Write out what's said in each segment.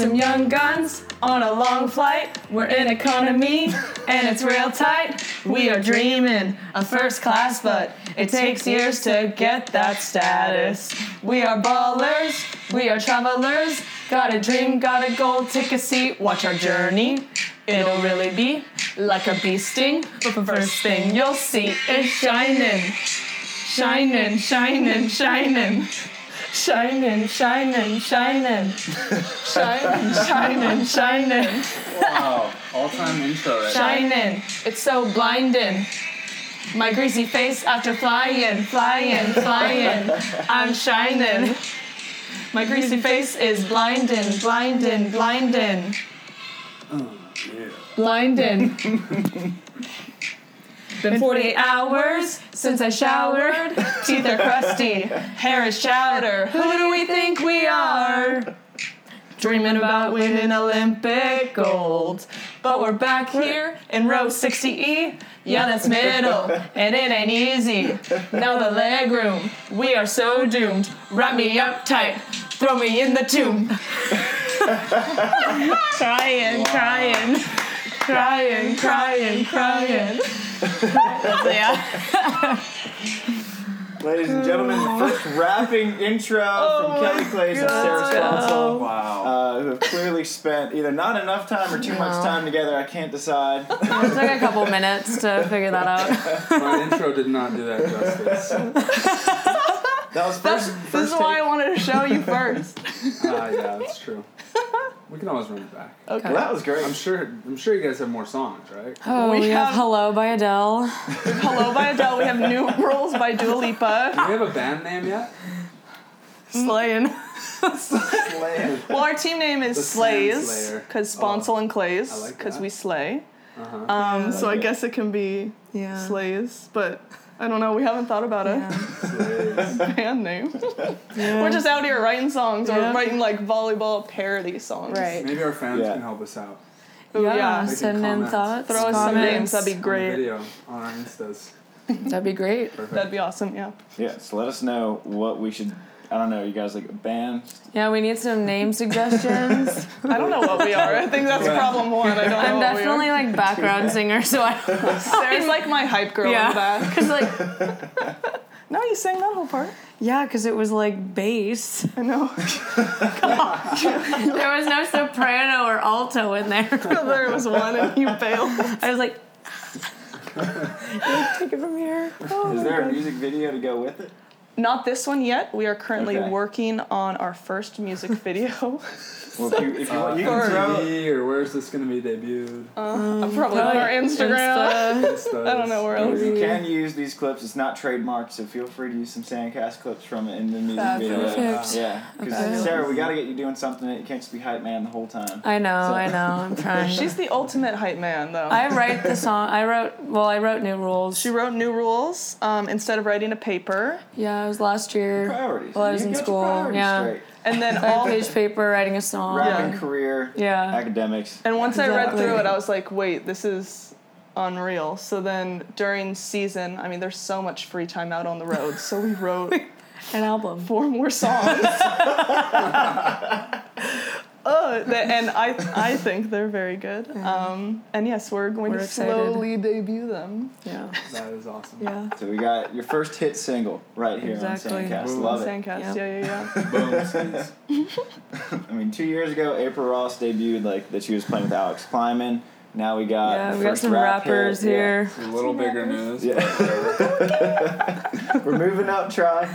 Some young guns on a long flight. We're in economy and it's real tight. We are dreaming of first class, but it takes years to get that status. We are ballers, we are travelers. Got a dream, got a goal, take a seat, watch our journey. It'll really be like a bee sting, but the first thing you'll see is shining. Shining, shining, shining. Shining, shining, shining. Shining, shining, shining. Wow, all-time intro right Shining. It's so blinding. My greasy face after flying, flying, flying. I'm shining. My greasy face is blinding, blinding, blinding. Oh, blinding. It's been 48 hours since I showered. Teeth are crusty, hair is chowder. Who do we think we are? Dreaming about winning Olympic gold. But we're back here in row 60E. Yeah, that's middle, and it ain't easy. Now the leg room, we are so doomed. Wrap me up tight, throw me in the tomb. crying, crying, crying, crying, crying. yeah. Ladies and gentlemen, the first rapping intro from Kelly Claes and Sarah Sponcil, Wow. uh, who have clearly spent either not enough time or too much time together. I can't decide. It took a couple minutes to figure that out. My intro did not do that justice. That was That's, first. this first is why I wanted to show you first. Ah, yeah, that's true. We can always run it back. Well, that was great. I'm sure. I'm sure you guys have more songs, right? Oh, We we, have, have- Hello by Adele. Hello by Adele. We have New Rules by Dua Lipa. Do we have a band name yet? Slaying. Slaying. Well, our team name is The Slays because Sponcil and Claes I like because we slay. Uh-huh. Um, so I guess it can be Yeah. Slays, but I don't know. We haven't thought about a Slays. band name. Yeah. We're just out here writing songs or Yeah. writing like volleyball parody songs. Right. Maybe our fans Yeah. can help us out. Ooh, yeah, yeah. They can send in thoughts. Throw us some names. That'd be On great. video on our Instas. That'd be great. Perfect. That'd be awesome. Yeah. Yeah, so let us know what we should. I don't know, you guys like a band? Yeah, we need some name suggestions. I don't know what we are. I think that's Right. problem one. I don't know. I'm what definitely we like background singer, so I are. Sarah's like my hype girl in the yeah, back. because like No, you sang that whole part. yeah, because it was like bass. I know. There was no soprano or alto in there. there was one and you failed. I was like, take it from here. Oh Is my there a music video to go with it? Not this one yet. We are currently Okay. working on our first music video. Well, if you, if you, Uh, want, you can throw. MTV or where's this gonna be debuted? Probably on our Instagram. Insta. I don't know where else. You can use these clips. It's not trademarked, so feel free to use some Sandcast clips from it in the music That's video. perfect. Yeah, because Okay. Sarah, we got to get you doing something. You can't just be hype man the whole time. I know, I know. I'm trying. She's the ultimate hype man, though. I write the song. I wrote. Well, I wrote new rules. she wrote new rules um, instead of writing a paper, Yeah, it was last year. Priorities. While I was You in school. Yeah. straight. and then I all. page paper, writing a song. Rapping Yeah. career, Yeah. academics. And once I read through it, I was like, wait, this is unreal. So then during season, I mean, there's so much free time out on the road, so we wrote An album. four more songs. Uh, th- and I, I think they're very good. Um, and yes, we're going We're to excited. slowly debut them. Yeah. That is awesome. Yeah. So we got your first hit single right here Exactly. on Sandcast. Boom. Love it. Sandcast, Yep. yeah, yeah, yeah. Boom. I mean, two years ago, April Ross debuted like that she was playing with Alix Klineman. Now we got Yeah, the we got some rap rappers hit. Yeah. here. A little bigger news. Yeah. We're moving up, Tri.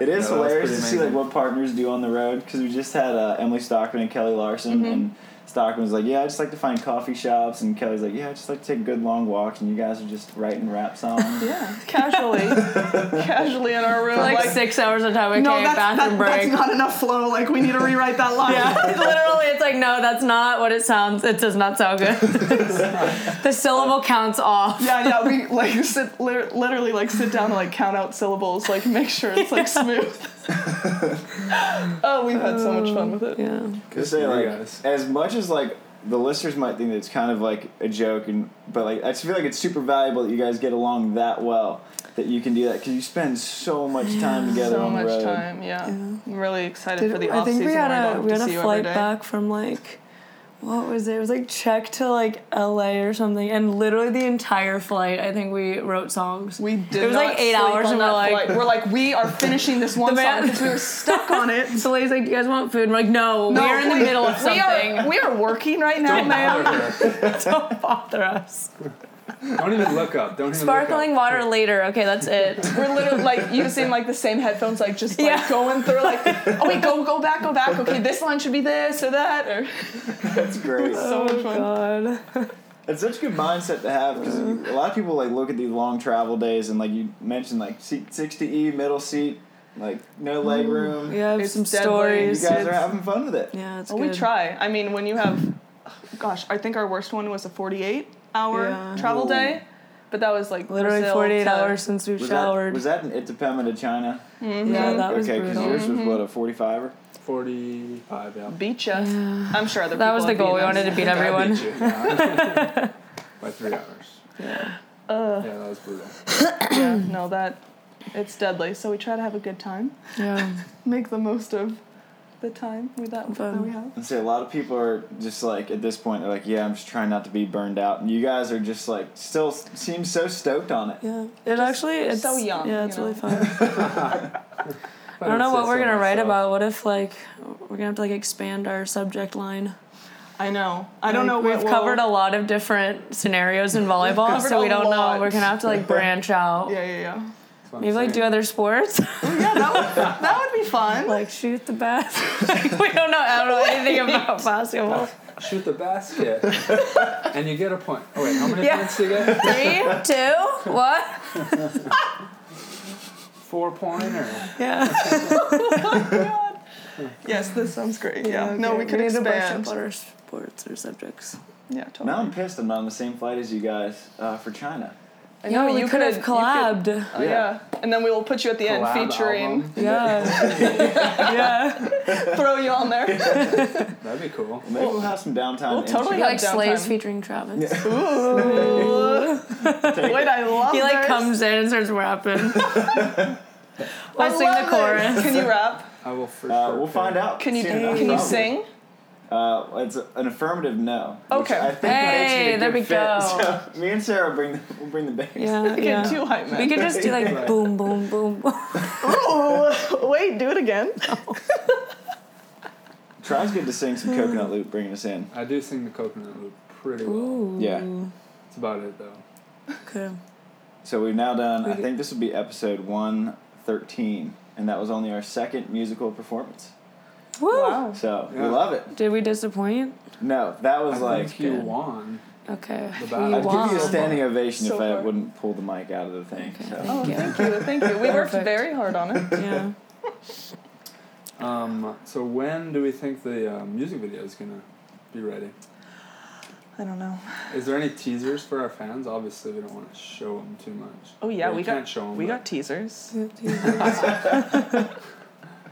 It is that's hilarious to see like what partners do on the road because we just had uh, Emily Stockman and Kelley Larsen, and Stockman was like, "Yeah, I just like to find coffee shops," and Kelly's like, "Yeah, I just like to take good long walks," and you guys are just writing rap songs. Yeah, casually, casually in our room. Like, like, six hours of time. Okay, no, that's, bathroom that- break. that's not enough flow. Like, we need to rewrite that line. yeah, literally, it's like no, that's not what it sounds. It does not sound good. the syllable counts off. Yeah, yeah, we like sit literally like sit down and like count out syllables, like make sure it's like smooth. oh, we've had so much fun with it. Um, yeah. To say like guys. as much as like the listeners might think that it's kind of like a joke, and but like I just feel like it's super valuable that you guys get along that well. that you can do that because you spend so much time together so on the road. So much time. Yeah. I'm really excited Did- for the off season. I think we had where I a don't we had to a see you every flight back from like what was it? It was like check to like LA or something, and literally the entire flight, I think we wrote songs. We did. It was like eight hours, and we're like, flight. we're like, we are finishing this one The song because we were stuck on it. so Lay's like, "Do you guys want food?" And we're like, "No, No, we're in the middle of We something. are, we are working right now, Don't man. bother. Don't bother us." Don't even look up. Don't even Sparkling look up. water later. Okay, that's it. We're literally like using like the same headphones, like just like Yeah. going through like, oh wait, go go back, go back. Okay, this line should be this or that. Or That's great. so much fun. Oh, God. It's such a good mindset to have because a lot of people like look at these long travel days and like you mentioned like seat 60e middle seat like no mm. leg room. We have It's some deadly. stories. You guys are It's- having fun with it. yeah, it's Well, good. we try. I mean, when you have, gosh, I think our worst one was a 48 hour Yeah. travel Ooh. day, but that was like Literally Brazil 48 to- hours since we Was showered. that was that in Itapema to China? yeah, that was okay, because yours was what a 45er. 45, yeah. Beat ya. I'm sure other That people was the goal. We us. wanted to beat I everyone. beat you, yeah. By three hours. Yeah. Uh, Yeah, that was brutal. yeah, no, that it's deadly. So we try to have a good time, Yeah. make the most of the time with that, that Fun. we have. And say a lot of people are just like at this point they're like, yeah, I'm just trying not to be burned out, and you guys are just like still s- seem so stoked on it. Yeah. It actually it's so young, Yeah, you it's really know? fun. I don't know what we're gonna write about. What if like we're gonna have to like expand our subject line? I know. I don't know We've we'll- covered a lot of different scenarios in volleyball, so we don't lot. know. We're gonna have to like branch out. Yeah, yeah, yeah. Maybe like do other sports, Yeah, that would that would be fun. like shoot the basket. like, we don't know. I don't know anything about basketball. Shoot the basket. and you get a point. Oh, wait, how many Yeah. points do you get? Three, two, what? Four pointer. Yeah. yes, this sounds great. Yeah. Okay, No, we could need to brush expand. up on our sports or subjects. Yeah, totally. Now I'm pissed I'm not on the same flight as you guys uh, for China. I Yeah, know, we you could have you collabed. Oh, yeah. And then we will put you at the end featuring, album. Yeah. yeah. throw you on there. That'd be cool. Maybe we'll have some downtime. we'll totally have like slaves downtime. featuring Travis. Ooh. Wait. I love He like this. comes in and starts rapping. I I'll sing the love this. chorus. Can you rap? I will for Uh, sure. we'll find out. Can you can you sing? Uh, it's an affirmative no. Okay. I think Hey, makes there we fit. go. So me and Sarah will bring the, we'll bring the bass. Yeah, Get yeah. too hype, man. We could just do like Right. boom, boom, boom, boom. Ooh, wait, do it again. Tri's good to sing some coconut loop, bringing us in. I do sing the coconut loop pretty well. Ooh. Yeah. That's about it, though. Okay. So we've now done. I think this will be episode one thirteen, and that was only our second musical performance. Woo. Wow. So we love it. Did we disappoint? No, that was I like. think you good. won. Okay. The We. I'd won. give you a standing ovation So if I wouldn't pull the mic out of the thing. Okay. So. Oh, thank you, thank you. We worked Perfect. very hard on it. Yeah. Um, so when do we think the uh, music video is gonna be ready? I don't know. Is there any teasers for our fans? Obviously, we don't want to show them too much. Oh yeah, Well, we you can't got show 'em, we got teasers. Yeah.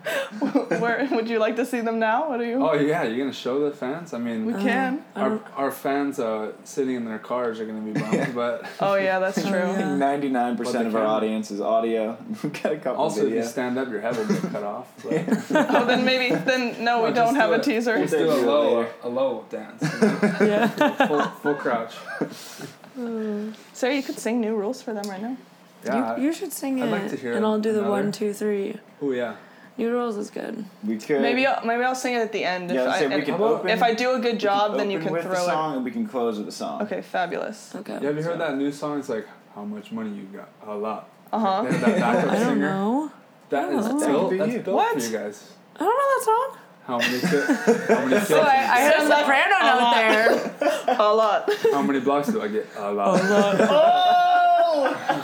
Where would you like to see them now? What are you? Oh yeah, you're gonna show the fans. I mean, we can. Our, our fans uh, sitting in their cars are gonna be bummed, but Oh yeah, that's true. I think Ninety nine percent the of our audience is audio. We've got a couple also if you stand up, your head will get cut off. But Oh, then maybe then no, we Well, don't have do a teaser. Just We'll do a low, later. a low dance. you know? yeah. full, full crouch. Sarah, you could sing new rules for them right now. Yeah. You, you should sing it, I'd like to hear and I'll do the another. one, two, three. oh yeah. New rules is good. we could Maybe I'll, maybe I'll sing it at the end. Yeah, if, I, say we can open. if I do a good job, then you can with throw the it. song and we can close with the song. Okay, fabulous. Okay. Yeah, have you heard that new song? It's like, how much money you got? A lot. Uh huh. That backup I don't singer. know. That is. That built. could That's you. built What? for you guys. I don't know that song. How many? Ki- how many kills? So I, I had a soprano a note there. A lot. How many blocks do I get? A lot. I want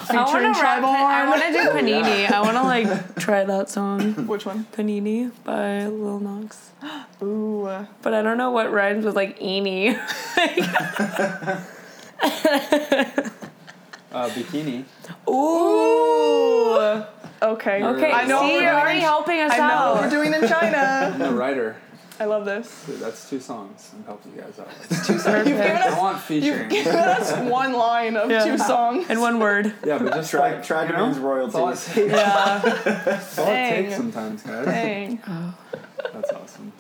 Featuring to rap. Tri Bourne. I want to do Panini. I want to like try that song. Which one? Panini by Lil Nas X. Ooh. But I don't know what rhymes with like eeny. Uh, bikini. Ooh. Okay. Okay. I know See, we're you're doing already in- helping us I know out. what we're doing in China. I'm the writer. I love this. Dude, that's two songs. I'm helping you guys out. Two songs. You've given I us, want featuring. you've given us one line of Yeah. two songs. In one word. Yeah, but just Tri, like, try you to know, means all it royalties. Yeah. That's all it takes sometimes, guys. Dang. Oh. That's awesome.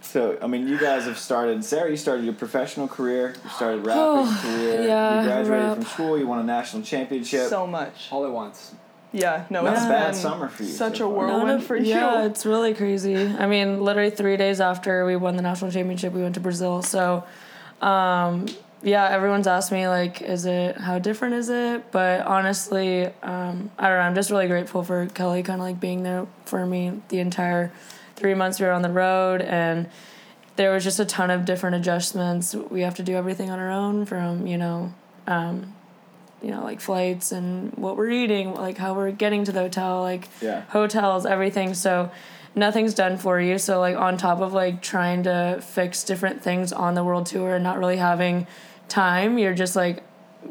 So, I mean, you guys have started. Sarah, you started your professional career. You started rapping oh, career. yeah, you graduated rap. from school. You won a national championship. So much. All at once. Yeah. No, Not it's a bad been summer for you. Such so a far. whirlwind None of- for you. Yeah, it's really crazy. I mean, literally three days after we won the national championship, we went to Brazil. So, um, yeah, everyone's asked me like, is it how different is it? But honestly, um, I don't know. I'm just really grateful for Kelly, kind of like being there for me the entire three months we were on the road, and there was just a ton of different adjustments. We have to do everything on our own, from you know. Um, you know, like flights and what we're eating, like how we're getting to the hotel, like Yeah. hotels, everything. So nothing's done for you. So like on top of like trying to fix different things on the world tour and not really having time, you're just like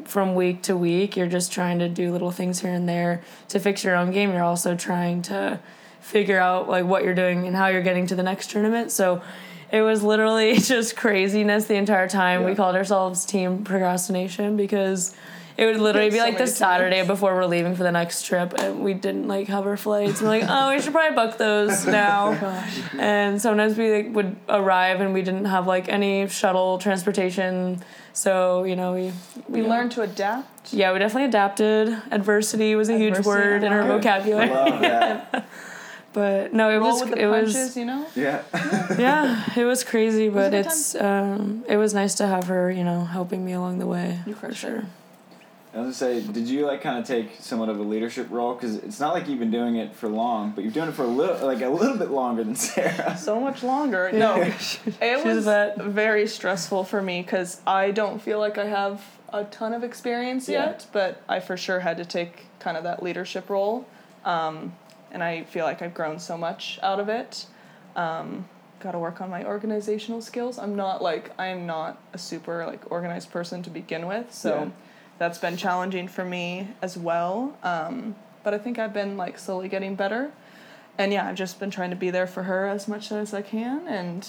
from week to week, you're just trying to do little things here and there to fix your own game. You're also trying to figure out like what you're doing and how you're getting to the next tournament. So it was literally just craziness the entire time. We called ourselves team procrastination because it would literally That's be so like the many Saturday before we're leaving for the next trip, and we didn't like have our flights. We're like, oh, we should probably book those now. and sometimes we like, would arrive and we didn't have like any shuttle transportation, so you know we we yeah. learned to adapt. Yeah, we definitely adapted. Adversity was a huge word in our I love it. vocabulary. Love that. But no, it Roll was with the it punches, was you know. Yeah. yeah, it was crazy, was a but good it's um, it was nice to have her, you know, helping me along the way You for crushed sure. it. I was gonna say, did you like kind of take somewhat of a leadership role? Because it's not like you've been doing it for long, but you've done it for a little, like a little bit longer than Sarah. So much longer. No, it was a very stressful for me because I don't feel like I have a ton of experience Yeah. yet, but I for sure had to take kind of that leadership role, um, and I feel like I've grown so much out of it. Um, Got to work on my organizational skills. I'm not like I am not a super like organized person to begin with, so Yeah. That's been challenging for me as well. Um, but I think I've been like slowly getting better and yeah, I've just been trying to be there for her as much as I can, and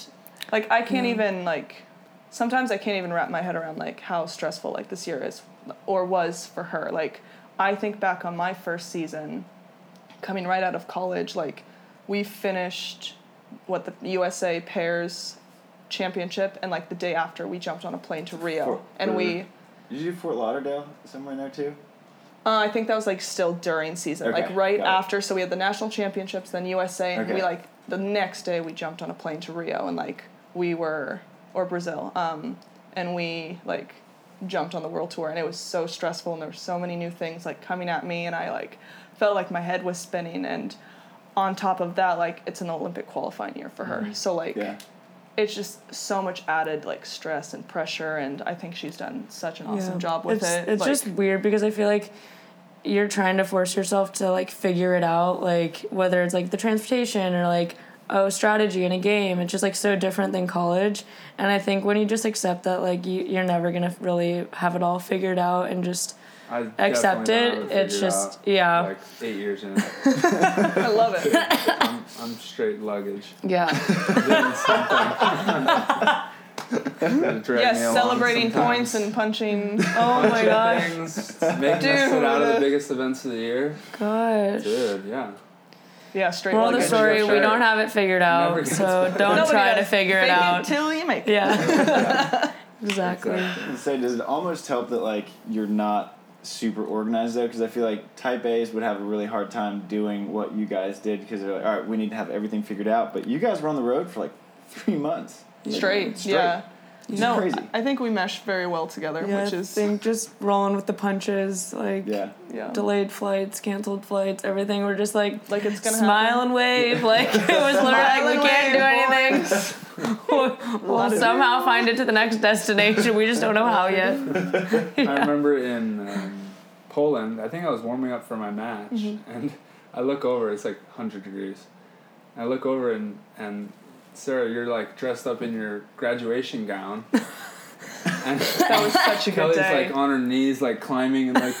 like I can't even like sometimes I can't even wrap my head around like how stressful like this year is or was for her. Like I think back on my first season, coming right out of college, like we finished what the USA pairs championship, and like the day after we jumped on a plane to Rio, For- and we. Did you do Fort Lauderdale somewhere in there too? Uh, I think that was like still during season, Okay, like right after. So we had the national championships, then USA, and Okay. we like the next day we jumped on a plane to Rio, and like we were or Brazil, um, and we like jumped on the world tour, and it was so stressful, and there were so many new things like coming at me, and I like felt like my head was spinning, and on top of that, like it's an Olympic qualifying year for her, so like Yeah. It's just so much added like stress and pressure, and I think she's done such an awesome Yeah. job with it's, it. It's like, just weird because I feel like you're trying to force yourself to like figure it out, like whether it's like the transportation or like oh strategy in a game. It's just like so different than college, and I think when you just accept that like you you're never gonna really have it all figured out and just I accept it. don't have it It's just out, yeah Like eight years in. I love it. I'm, I'm straight luggage. yeah. Doing something. Gotta drag yes, celebrating points and punching. Oh my gosh, things, Making us sit out of the biggest events of the year. gosh. Dude, yeah. Yeah, straight Moral of the story: We don't have it figured out, so better. don't Nobody try to does. figure it out. till you make it. Yeah, exactly. And so does it almost help that like you're not super organized though? Because I feel like Type A's would have a really hard time doing what you guys did because they're like, all right, we need to have everything figured out. But you guys were on the road for like three months. Straight, Straight. yeah. It's no, crazy. I think we meshed very well together, Yeah, which I is think just rolling with the punches, like Yeah. yeah. delayed flights, canceled flights, everything. We're just like Like it's gonna smile happen. and wave. Like it was literally like we can't do anything. we'll we'll somehow find it to the next destination. We just don't know how yet. I remember in um, Poland, I think I was warming up for my match, Mm-hmm. and I look over, it's like 100 degrees. I look over, and, and Sarah, you're like dressed up in your graduation gown. and That was such a good Kelly's day. like on her knees, like climbing and like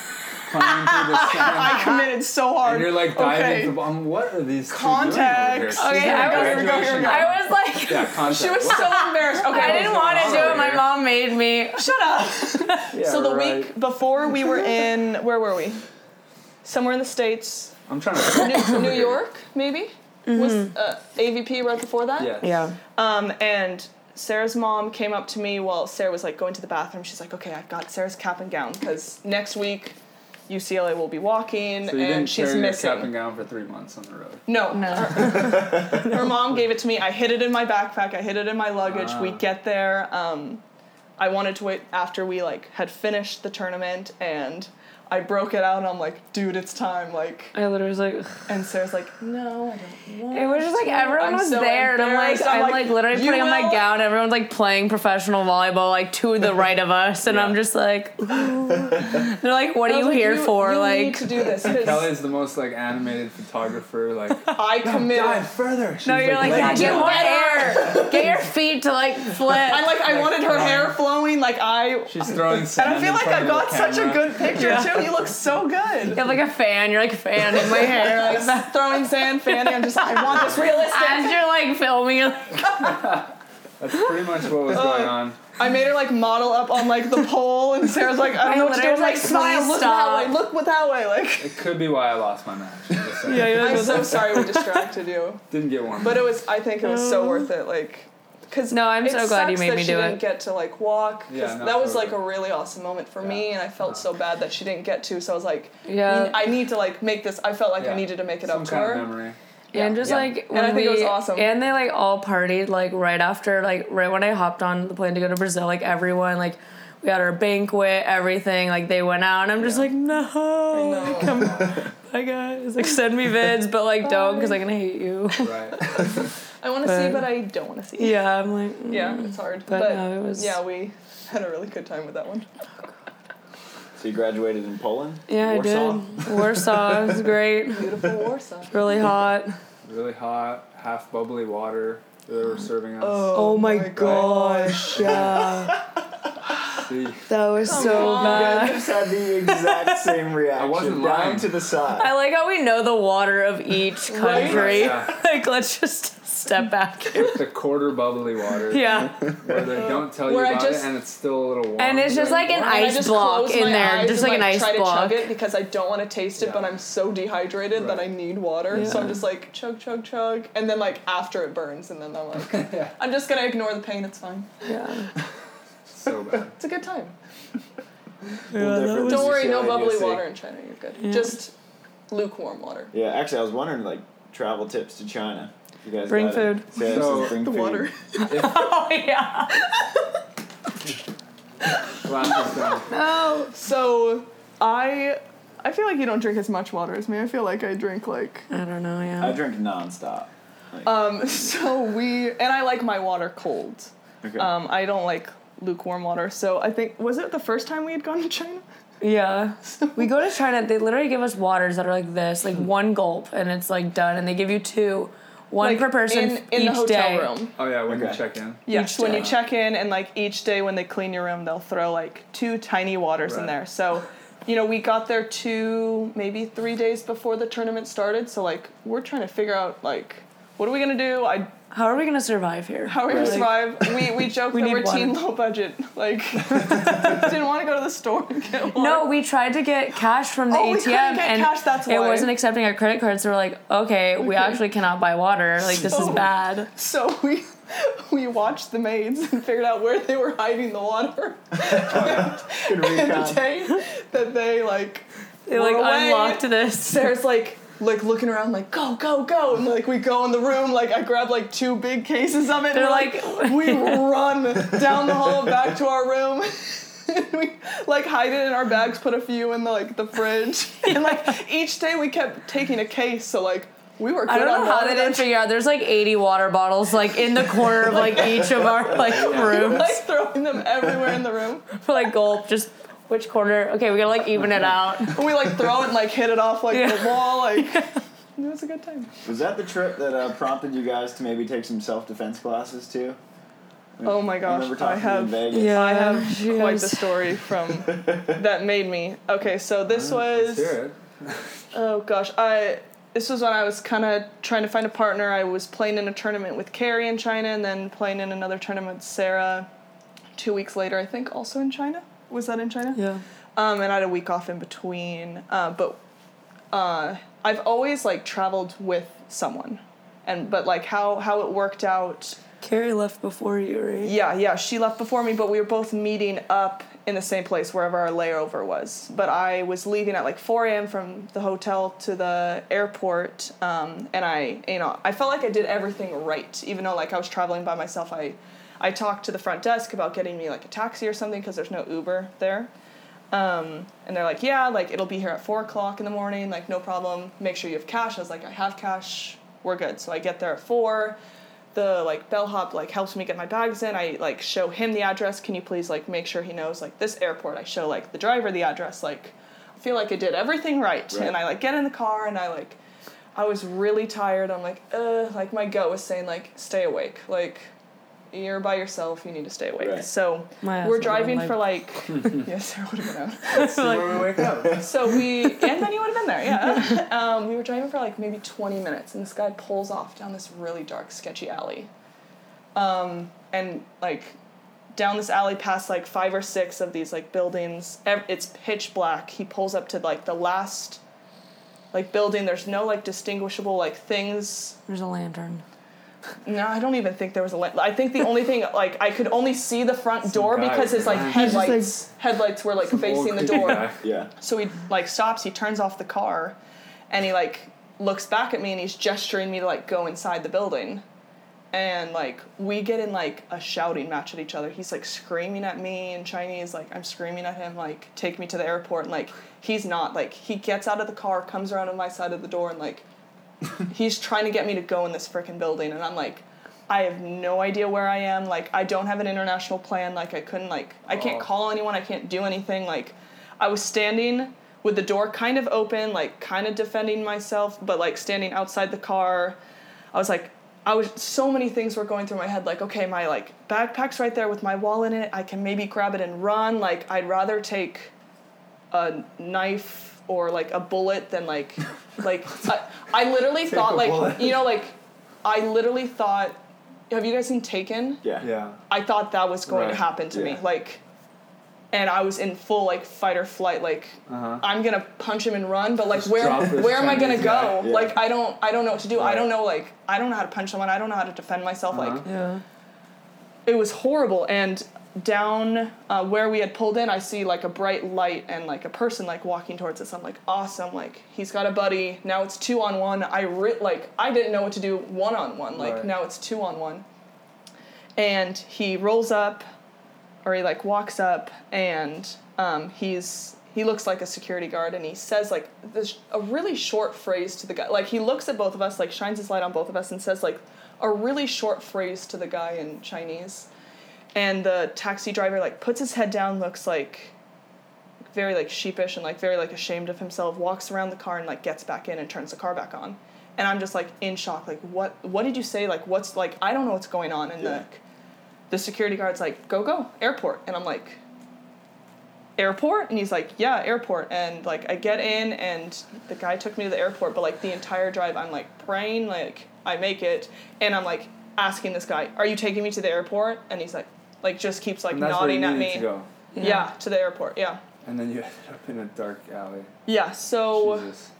plunging through the sand. I committed so hard. And you're like diving okay. through. Um, what are these two doing over Okay. I was- Here go, here go. I was like, Yeah, context. She was so embarrassed. Okay, I didn't want to do it. My mom made me. Shut up. the- so the right. week before we were in, where were we? Somewhere in the states, I'm trying to. New, New York, maybe. Was uh, AVP right before that? Yes. Yeah. Um, and Sarah's mom came up to me while Sarah was like going to the bathroom. She's like, "Okay, I've got Sarah's cap and gown because next week UCLA will be walking, So you and didn't she's carry missing." your cap and gown for three months on the road. No, No. her mom gave it to me. I hid it in my backpack. I hid it in my luggage. We Ah. get there. Um, I wanted to wait after we like had finished the tournament, and I broke it out. And I'm like, "Dude, it's time!" Like, I literally was like, and Sarah's like, "No, I don't want." it was just like everyone I'm was so there, and I'm like, embarrassed. I'm like literally "You putting on my gown. Everyone's like playing professional volleyball, like to the right of us, and Yeah. I'm just like, ooh. they're like, what are you like, here "You- for? you like, need to do this. 'cause Kelly's the most like animated photographer. Like I committed. dive further. She's no, you're like, yeah, get go." more air, get your feet to like flip. I like I wanted her um, hair flowing like I She's throwing and sand I feel like I got such a good picture too. You look so good. You have like a fan. You're like fanning my hair like that. Throwing sand, fanning. I'm just I want this realistic. As you're like filming, you're like, That's pretty much what was going on. I made her like model up on like the pole, and Sarah's like, I don't know what to do. I'm like, was like, smile, look stop. that way, look with that way. Like, It could be why I lost my match. I'm just saying. yeah, I'm so sorry we distracted you, Didn't get one. but it was. I think it was so worth it. Like, cause No, I'm so glad you sucks made that me she do didn't get to like walk. 'cause Yeah, no, that was like a really awesome moment for me, and I felt so bad that she didn't get to. So I was like, Yeah. I need to like make this. I felt like Yeah. I needed to make it Some up to kind her. of memory. and just Yeah. like And I when think it was awesome. and they like all partied like right after like right when I hopped on the plane to go to Brazil like everyone like we had our banquet everything like they went out and I'm just like no know. come bye guys like send me vids but like don't because I'm gonna hate you Right. I want to see, But- but I don't want to see. yeah I'm like mm. Yeah, it's hard. But But, no, it was- yeah, we had a really good time with that one. So you graduated in Poland? yeah Warsaw? I did Warsaw it was great Beautiful Warsaw. really hot Really hot, half bubbly water they were serving us. oh, my, gosh yeah that was so on. You guys just had the exact same reaction. I wasn't down lying. to the side. I like how we know the water of each Right? country. Yeah. like, let's just step back. It's the quarter bubbly water. yeah. Where they don't tell you Where I about just- it and it's still a little warm. And it's just like an And I ice just block close in my there, eyes just and, like an ice block. I try block. to chug it because I don't want to taste it, Yeah. but I'm so dehydrated that I Right. need water. So I'm just like chug, chug, chug, and then like after it burns, and then I'm like, yeah, I'm just gonna ignore the pain. It's fine. Yeah. so bad. It's a good time. Well, different Don't worry, no bubbly water in China. You're good. Yeah. Just lukewarm water. Yeah, actually, I was wondering like travel tips to China. You guys Bring got it. food. So, yeah, So- bring The food. water. Oh, yeah. Glasses down. Oh. So I, I feel like you don't drink as much water as me. I feel like I drink like I don't know, Yeah. I drink nonstop. Um, so we and I like my water cold. Okay. Um, I don't like lukewarm water. So I think was it the first time we had gone to China? Yeah. We go to China, they literally give us waters that are like this, like one gulp, and it's like done, and they give you two, one Like, per person in, in each the hotel day. room. Oh yeah, when Okay. you check in. Yes, Each when you check in and like each day when they clean your room, they'll throw like two tiny waters in there. So, you know, we got there two, maybe three days before the tournament started. So like we're trying to figure out like what are we gonna do? I How are we gonna survive here? how are we gonna Like, survive? We we joked we that we're team water. low budget. Like didn't want to go to the store and get water. No, we tried to get cash from the Oh, ATM couldn't get and cash, that's it wasn't accepting our credit cards. So we're like, okay, we actually cannot buy water. Like this is bad. So we we watched the maids and figured out where they were hiding the water. Good and the day that they like They like away, unlocked this. Sarah's like like looking around like go go go and like we go in the room like I grab like two big cases of it They're and like- like we run down the hall back to our room. we like hide it in our bags, put a few in the like the fridge, and like each day we kept taking a case. So like we were. Good I don't on know how they didn't figure out. There's like 80 water bottles like in the corner of like each of our like rooms. like throwing them everywhere in the room. For like gulp, just which corner? Okay, we gotta like even it out. And we like throw it and like hit it off like Yeah. the wall. Like it was a good time. Was that the trip that uh, prompted you guys to maybe take some self defense classes too? Oh my I gosh, remember I talking to you in have Vegas. Yeah. I have she quite has- the story from that made me. Okay, so this Let's was hear oh gosh, I this was when I was kind of trying to find a partner. I was playing in a tournament with Carrie in China, and then playing in another tournament with Sarah. Two weeks later, I think, also in China. Was that in China? Yeah. Um, and I had a week off in between. Uh, but uh, I've always like traveled with someone, and but like how how it worked out. Carrie left before you, right? Yeah, yeah, she left before me, but we were both meeting up in the same place wherever our layover was. But I was leaving at like 4 a.m. from the hotel to the airport, um, and I, you know, I felt like I did everything right, even though like I was traveling by myself. I, I talked to the front desk about getting me like a taxi or something because there's no Uber there. Um, and they're like, yeah, like it'll be here at four o'clock in the morning, like no problem. Make sure you have cash. I was like, I have cash. We're good. So I get there at four. The like bellhop like helps me get my bags in. I like show him the address. Can you please like make sure he knows like this airport? I show like the driver the address. Like I feel like I did everything right. Right. And I like get in the car and I like I was really tired. I'm like, uh, like my gut was saying like stay awake. Like you're by yourself. You need to stay awake. Right. So we're driving for like yes, there would have been out. Let's where we wake up. So we, and then you would have been there, yeah. Um, we were driving for like maybe 20 minutes, and this guy pulls off down this really dark, sketchy alley. Um, and like down this alley past like five or six of these like buildings, it's pitch black. He pulls up to like the last like building. There's no like distinguishable like things There's a lantern. No, I don't even think there was a light. I think the only thing, like, I could only see the front door guy because his like behind. He's just, like- headlights, headlights were like facing the door. guy. Yeah. So he like stops, he turns off the car, and he like looks back at me and he's gesturing me to like go inside the building. And like we get in like a shouting match at each other. He's like screaming at me in Chinese, like I'm screaming at him, like take me to the airport. And like he's not like he gets out of the car, comes around on my side of the door, and like he's trying to get me to go in this freaking building. And I'm like, I have no idea where I am. Like I don't have an international plan. Like I couldn't like I can't Oh. call anyone. I can't do anything. Like I was standing with the door kind of open, like kind of defending myself, but like standing outside the car. I was like, I was so many things were going through my head. Like, okay, my like backpack's right there with my wallet in it. I can maybe grab it and run. Like, I'd rather take a knife or like a bullet than like, like I, I literally thought a like bullet. you know like, I literally thought. Have you guys seen Taken? Yeah. Yeah. I thought that was going to happen to me. yeah. Like, and I was in full like fight or flight. Like, Uh-huh. I'm gonna punch him and run, but like, Just where drop this where am I gonna Chinese go? Yeah. Like, I don't I don't know what to do. I Right. don't know like I don't know how to punch someone. I don't know how to defend myself. Like, Uh-huh. Yeah. it was horrible. And down uh, where we had pulled in, I see like a bright light and like a person like walking towards us. I'm like, awesome. Like he's got a buddy. Now it's two on one. I re- like I didn't know what to do one on one. Like Right. now it's two on one. And he rolls up, or he like walks up, and um, he's he looks like a security guard, and he says like this a really short phrase to the guy. Like he looks at both of us, like shines his light on both of us, and says like a really short phrase to the guy in Chinese and the taxi driver like puts his head down looks like very like sheepish and like very like ashamed of himself walks around the car and like gets back in and turns the car back on. And i'm just like in shock like what what did you say? Like what's like i don't know what's going on and Yeah. the the security guard's like go go airport. And i'm like airport? And he's like yeah airport. And like i get in and the guy took me to the airport but like the entire drive i'm like praying like i make it. And i'm like asking this guy are you taking me to the airport? And he's like like just keeps like And where you nodding at me to go. yeah. to the airport yeah And then you ended up in a dark alley. yeah so Jesus.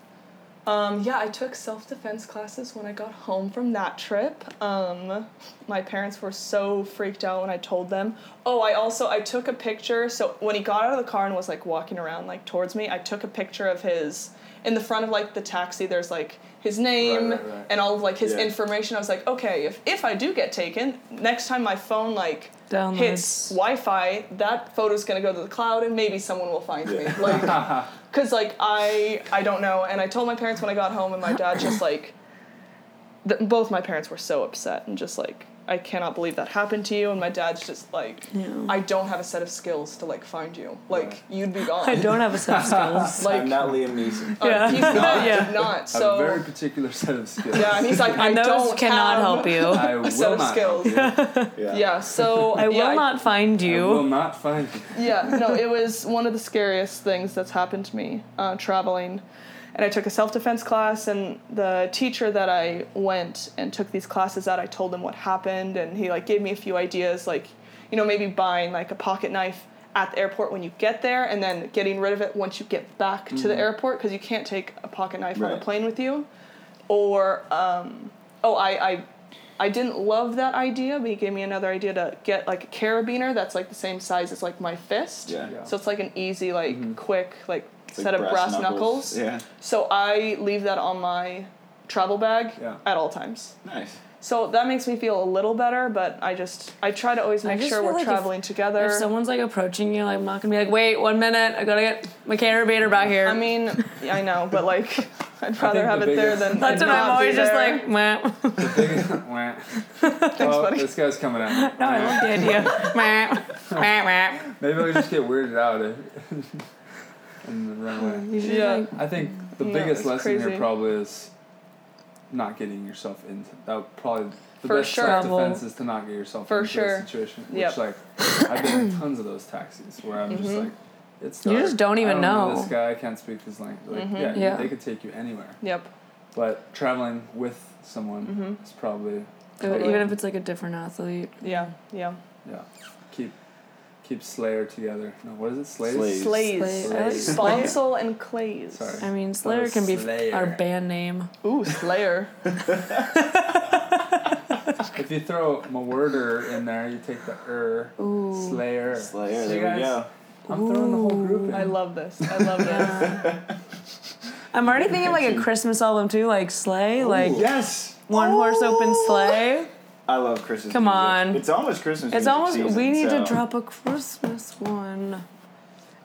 um, yeah, I took self defense classes when I got home from that trip. Um, my parents were so freaked out when I told them. Oh, I also I took a picture. So when he got out of the car and was like walking around like towards me, I took a picture of his in the front of like the taxi. There's like his name Right, right, right. and all of like his Yeah. information. I was like, okay, if if I do get taken, next time my phone like Downloads. hits Wi-Fi, that photo's gonna go to the cloud and maybe someone will find me. Like Cause like I I don't know, and I told my parents when I got home, and my dad just like th- both my parents were so upset and just like I cannot believe that happened to you and my dad's just like Yeah. I don't have a set of skills to like find you like you'd be gone I don't have a set of skills. like I'm not Liam Neeson. uh, Yeah. he's not Yeah. he's not a very particular set of skills. yeah and he's like I and those don't cannot have help you. I will set of not skills help you. Yeah. yeah so I will yeah, not find you. I will not find you. yeah, no, it was one of the scariest things that's happened to me uh, traveling. And I took a self defense class, and the teacher that I went and took these classes at, I told him what happened, and he like gave me a few ideas, like, you know, maybe buying like a pocket knife at the airport when you get there, and then getting rid of it once you get back to the airport, because you can't take a pocket knife on a Right. plane with you. Or, um, oh, I, I I didn't love that idea, but he gave me another idea to get like a carabiner that's like the same size as like my fist. Yeah. Yeah. So it's like an easy, like quick, like It's like set of brass knuckles. Yeah. So I leave that on my travel bag Yeah. at all times. Nice. So that makes me feel a little better, but I just I try to always make sure we're like if- traveling together. If someone's like approaching you, like, I'm not gonna be like, wait, one minute, I gotta get my carabiner back here. I mean, yeah, I know, but like I'd rather have the it there than That's what I'm not be always just like, meh. The biggest, Wah. oh, buddy. this guy's coming at me. No, I love the idea. Meh. Meh, meh. Maybe I'll just get weirded out if, and then run away. You should, Yeah. like, I think the Yeah, biggest lesson crazy. here probably is not getting yourself into that. Probably the For best sure. self defense is to not get yourself For into sure. a situation. Which Yep. like I've been in tons of those taxis where I'm just like, it's You just don't I even know. know. this guy. I can't speak his language. Like yeah, Yeah. they could take you anywhere. Yep. But traveling with someone Mm-hmm. is probably Even if it's like a different athlete. Yeah. Yeah. yeah. Keep keep Slayer together. No, what is it? Slays. Slays. Slays. Slay. I like Slays. Slayer. Sponcil and Claes. Sorry. I mean, Slayer can be Slayer. our band name. Ooh, Slayer. If you throw Mewhirter in there, you take the er. Ooh. Slayer. Slayer. See, There guys? we go. I'm throwing the whole group in. I love this. I love this. I'm already thinking like a Christmas album too, like Sleigh, like Yes. one horse open sleigh. I love Christmas. Come music. on. It's almost Christmas. It's music almost season, we need so to drop a Christmas one.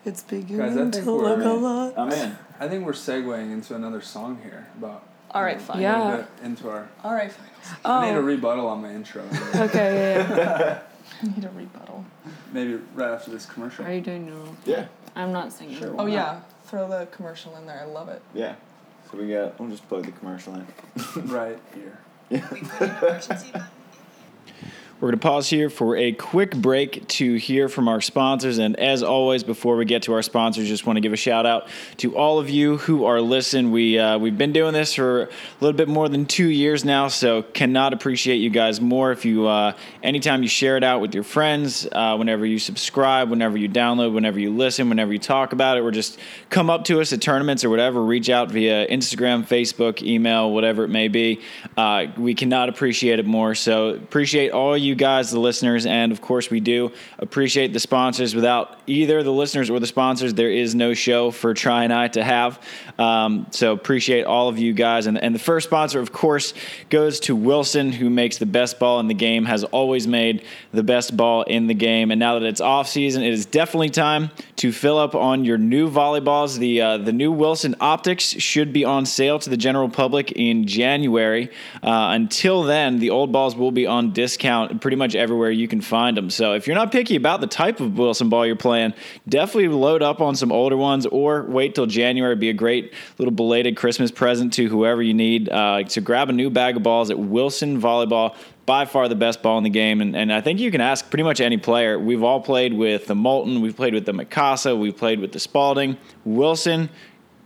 It's beginning Guys, to look a lot. I'm in. I think we're segueing into another song here about. All right, fine. Yeah. Into our. All right, fine. I need a Oh, rebuttal on my intro. okay. Yeah, yeah. I need a rebuttal. Maybe right after this commercial. Are you doing no? Yeah. I'm not singing. Sure. Oh yeah, throw the commercial in there. I love it. Yeah. So we got. We'll just plug the commercial in. Right here. We're going to pause here for a quick break to hear from our sponsors. And as always, before we get to our sponsors, just want to give a shout out to all of you who are listening. We, uh, we've been doing this for a little bit more than two years now, so cannot appreciate you guys more. If you, uh, anytime you share it out with your friends, uh, whenever you subscribe, whenever you download, whenever you listen, whenever you talk about it, or just come up to us at tournaments or whatever, reach out via Instagram, Facebook, email, whatever it may be. Uh, we cannot appreciate it more. So appreciate all you guys, the listeners, and of course we do appreciate the sponsors. Without either the listeners or the sponsors, there is no show for Tri and I to have. Um, so appreciate all of you guys. And, and the first sponsor, of course, goes to Wilson, who makes the best ball in the game, has always made the best ball in the game. And now that it's off season, it is definitely time to fill up on your new volleyballs. The uh, the new Wilson OPTX should be on sale to the general public in January. Uh, until then, the old balls will be on discount pretty much everywhere you can find them. So if you're not picky about the type of Wilson ball you're playing, definitely load up on some older ones or wait till January. It'd be a great little belated Christmas present to whoever you need. Uh, to grab a new bag of balls at Wilson Volleyball by far the best ball in the game. And, and I think you can ask pretty much any player. We've all played with the Molten, we've played with the Mikasa, we've played with the Spalding. Wilson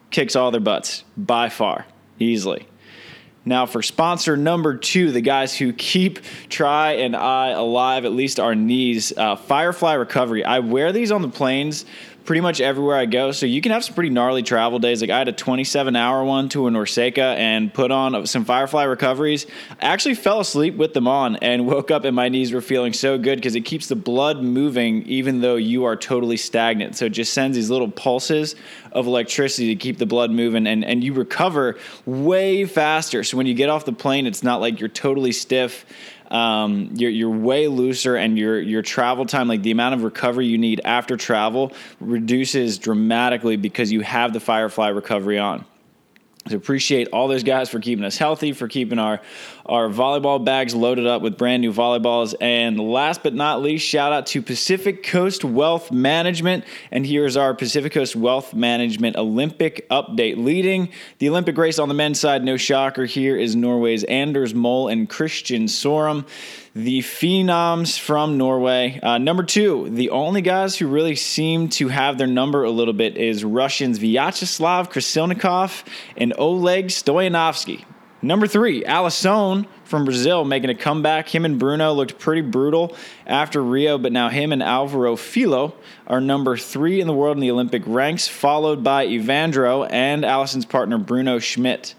kicks all their butts by far, easily. Now, for sponsor number two, the guys who keep Tri and I alive, at least our knees, uh, Firefly Recovery. I wear these on the planes pretty much everywhere I go. So you can have some pretty gnarly travel days. Like I had a 27 hour one to a Norseca and put on some Firefly recoveries. I actually fell asleep with them on and woke up and my knees were feeling so good because it keeps the blood moving even though you are totally stagnant. So it just sends these little pulses of electricity to keep the blood moving and, and you recover way faster. So when you get off the plane, it's not like you're totally stiff um, you're, you're way looser and your your travel time like the amount of recovery you need after travel reduces dramatically because you have the firefly recovery on. So appreciate all those guys for keeping us healthy, for keeping our our volleyball bags loaded up with brand new volleyballs. And last but not least, shout out to Pacific Coast Wealth Management. And here's our Pacific Coast Wealth Management Olympic update. Leading the Olympic race on the men's side, no shocker, here is Norway's Anders Mol and Christian Sorum the phenoms from Norway. Uh, number two, the only guys who really seem to have their number a little bit is Russians Vyacheslav Krasilnikov and Oleg Stoyanovsky. Number three, Alison from Brazil making a comeback. Him and Bruno looked pretty brutal after Rio, but now him and Alvaro Filho are number three in the world in the Olympic ranks, followed by Evandro and Alison's partner Bruno Schmidt.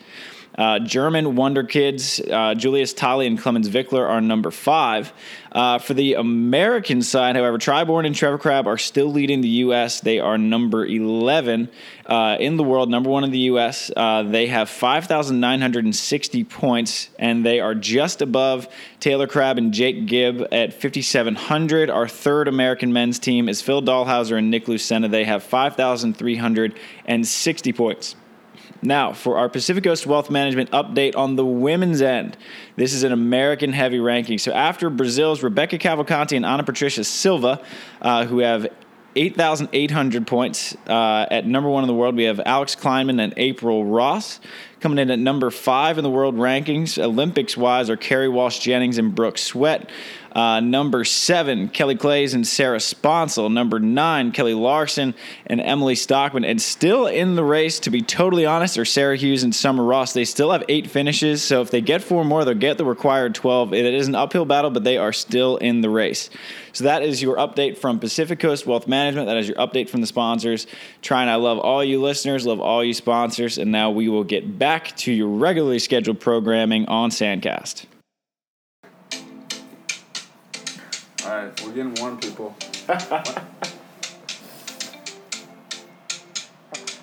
Uh, German Wonder Kids, uh, Julius Thole and Clemens Wickler are number five. Uh, for the American side, however, Tri Bourne and Trevor Crabb are still leading the U.S. They are number 11 uh, in the world, number one in the U.S. Uh, they have 5,960 points, and they are just above Taylor Crabb and Jake Gibb at 5,700. Our third American men's team is Phil Dalhausser and Nick Lucena. They have 5,360 points. Now, for our Pacific Coast Wealth Management update on the women's end, this is an American heavy ranking. So, after Brazil's Rebecca Cavalcanti and Ana Patricia Silva, uh, who have 8,800 points uh, at number one in the world, we have Alix Klineman and April Ross. Coming in at number five in the world rankings, Olympics wise, are Kerri Walsh Jennings and Brooke Sweat. Uh, number seven, Kelly Claes and Sarah Sponcil. Number nine, Kelley Larsen and Emily Stockman. And still in the race, to be totally honest, are Sarah Hughes and Summer Ross. They still have eight finishes, so if they get four more, they'll get the required 12. It is an uphill battle, but they are still in the race. So that is your update from Pacific Coast Wealth Management. That is your update from the sponsors. Trying, I love all you listeners, love all you sponsors, and now we will get back to your regularly scheduled programming on Sandcast. All right, we're getting warm, people.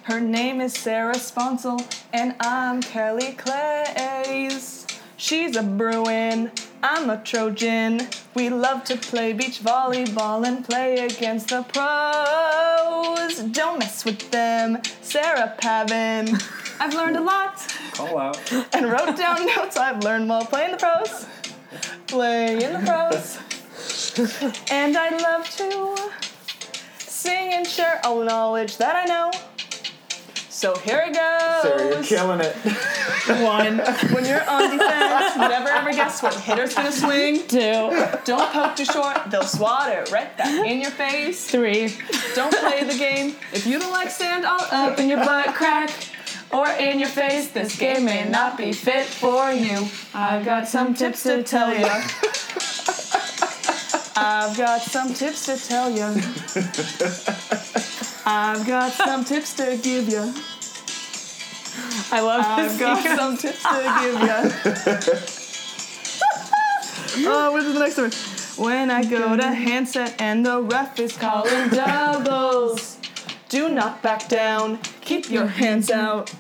Her name is Sarah Sponcil, and I'm Kelly Claes. She's a Bruin, I'm a Trojan. We love to play beach volleyball and play against the pros. Don't mess with them, Sarah Pavan. I've learned a lot Call out. and wrote down notes I've learned while playing the pros. Playing in the pros. And I love to sing and share all knowledge that I know. So here it goes. Sarah, you're killing it. One. When you're on defense, never ever guess what hitter's gonna swing. Two, Don't poke too short, they'll swat it right back in your face. three, Don't play the game if you don't like sand all up in your butt crack or in your face. This game may not be fit for you. I've got some tips to tell you. I've got some tips to tell you. I've got some tips to give you. I love this. I've this. got some tips to give you. oh, where's the next one? When I go to handset and the ref is calling doubles, do not back down. Keep your hands out.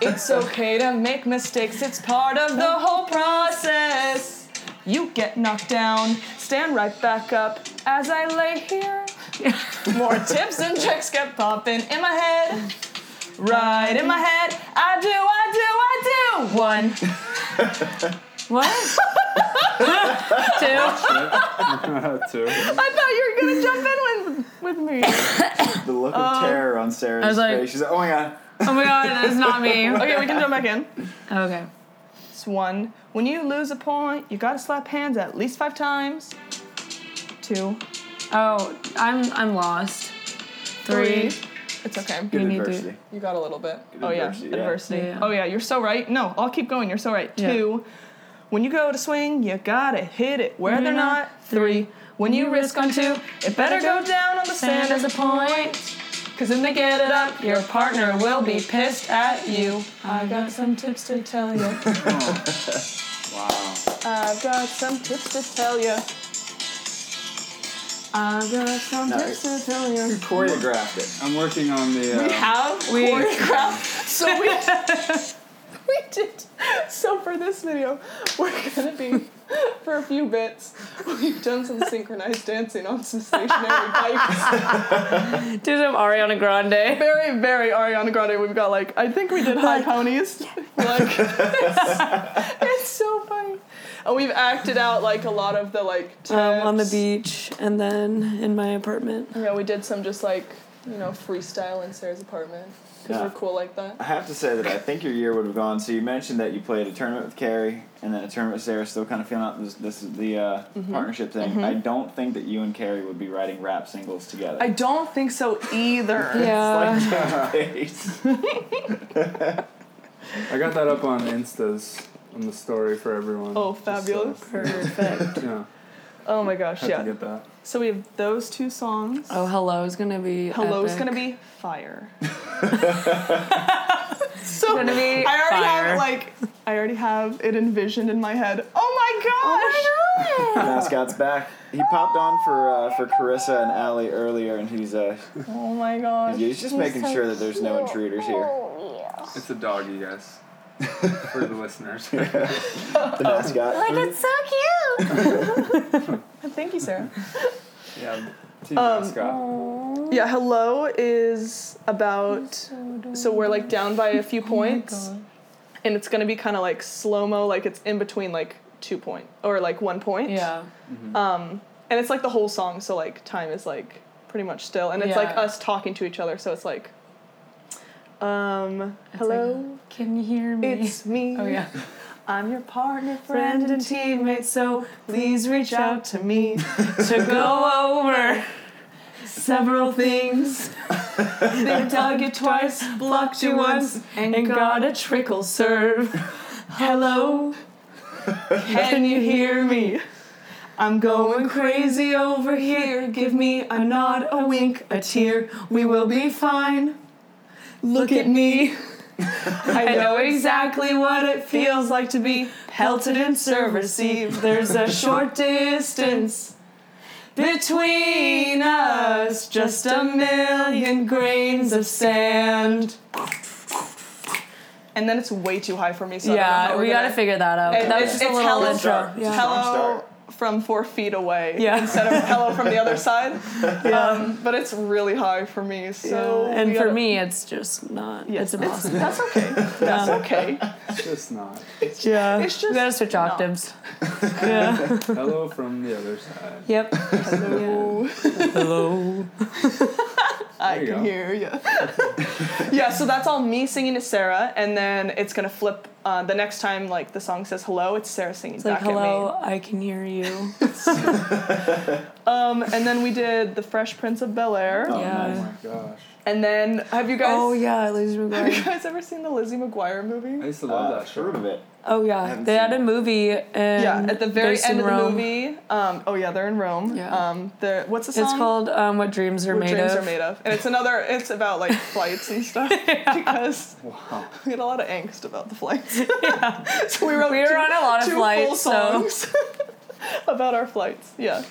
It's okay to make mistakes. It's part of the whole process. You get knocked down, stand right back up as I lay here. More tips and tricks get popping in my head. Right in my head. I do, I do, I do. One. What? Two. Two. I thought you were gonna jump in with, with me. The look of uh, terror on Sarah's was like- face. She's like, oh my god. Oh my god, that's not me. Okay, we can jump back in. Okay. It's one. When you lose a point, you gotta slap hands at least five times. Two. Oh, I'm I'm lost. Three. Three. It's okay. Good You need to- adversity. You got a little bit. Good oh yeah, adversity, yeah. adversity. Yeah. Oh yeah, you're so right. No, I'll keep going. You're so right. Yeah. Two. When you go to swing, you gotta hit it where When they're not. not. Three. When you risk on two, it better go down on the sand as a point. Cause when they get it up, your partner will be pissed at you. I got some tips to tell you. Wow. I've got some tips to tell you. I've got some No, tips to tell You you. choreographed it. I'm working on the. Uh, We have We- choreographed, so we we did. So for this video, we're gonna be for a few bits. We've done some synchronized dancing on some stationary bikes. Do some Ariana Grande. Very, very Ariana Grande. We've got like I think we did high ponies. Like it's, it's so funny. And we've acted out like a lot of the like Um, on the beach and then in my apartment. Yeah, we did some just like you know freestyle in Sarah's apartment because Yeah. we're cool like that. I have to say that I think your year would have gone. So you mentioned that you played a tournament with Carrie and then a tournament with Sarah. Still kind of feeling out this, this is the uh, Mm-hmm. partnership thing. I don't think that you and Carrie would be writing rap singles together. I don't think so either. Yeah. It's I got that up on Insta's on the story for everyone. Oh, Just, fabulous. Perfect. yeah, Oh my gosh, had to yeah. Get that. So we have those two songs. Oh, hello's gonna be. Hello's epic. gonna be fire. so Gonna be I already fire. have like I already have it envisioned in my head. Oh my gosh! Mascot's back. He popped on for uh, for Carissa and Allie earlier, and he's uh Oh my gosh! he's just making sure that there's no intruders here. It's a doggy, guys. For the listeners. The mascot. Like it's so cute. Thank you, Sarah. yeah, team Um, mascot. Yeah, hello is about so we're like down by a few points, and it's gonna be kind of like slow mo, like it's in between like two point or like one point. Yeah. Um, and it's like the whole song, so like time is like pretty much still, and it's like us talking to each other, so it's like, um, hello, Can you hear me? it's me. oh yeah. I'm your partner, friend, and teammate, so please reach out to me to go over several things. they dug you twice, blocked you once, and got a trickle serve. Hello, can you hear me? I'm going crazy over here. Give me a nod, a wink, a tear. We will be fine. Look at me. I know exactly what it feels like to be pelted and serve receive. There's a short distance between us, just a million grains of sand. And then it's way too high for me, so I don't know Yeah, we're gotta gonna- figure that out. And that it's, was just it's a little hello, intro. start. Yeah. Strong hello start. From four feet away Yeah. instead of hello from the other side. Um, but it's really high for me, so and for gotta- me, it's just not. yes, it's impossible. that's okay. That's okay. It's just not. yeah. It's just we gotta switch not. octaves. yeah. Hello from the other side. Yep. Hello. Hello. I can go. hear you. yeah, so that's all me singing to Sarah, and then it's gonna flip. Uh, the next time, like the song says hello, it's Sarah singing It's like, back hello, I can hear you. Um, and then we did the Fresh Prince of Bel Air, Oh, Yeah. Oh my gosh. And then have you guys? Oh yeah, Lizzie McGuire. Have you guys ever seen the Lizzie McGuire movie? I used to love Uh, that show. heard of it. Oh yeah, they had seen a movie. And yeah, at the very end in of the Rome. movie. Um, oh yeah, they're in Rome. Yeah. Um, they're, what's the song? It's called um, "What Dreams Are What Made dreams of." Dreams are made of, and it's another. It's about like flights and stuff because Wow. we had a lot of angst about the flights. yeah. so we wrote We were two, on a lot of two flights, full so- about our flights. Yeah.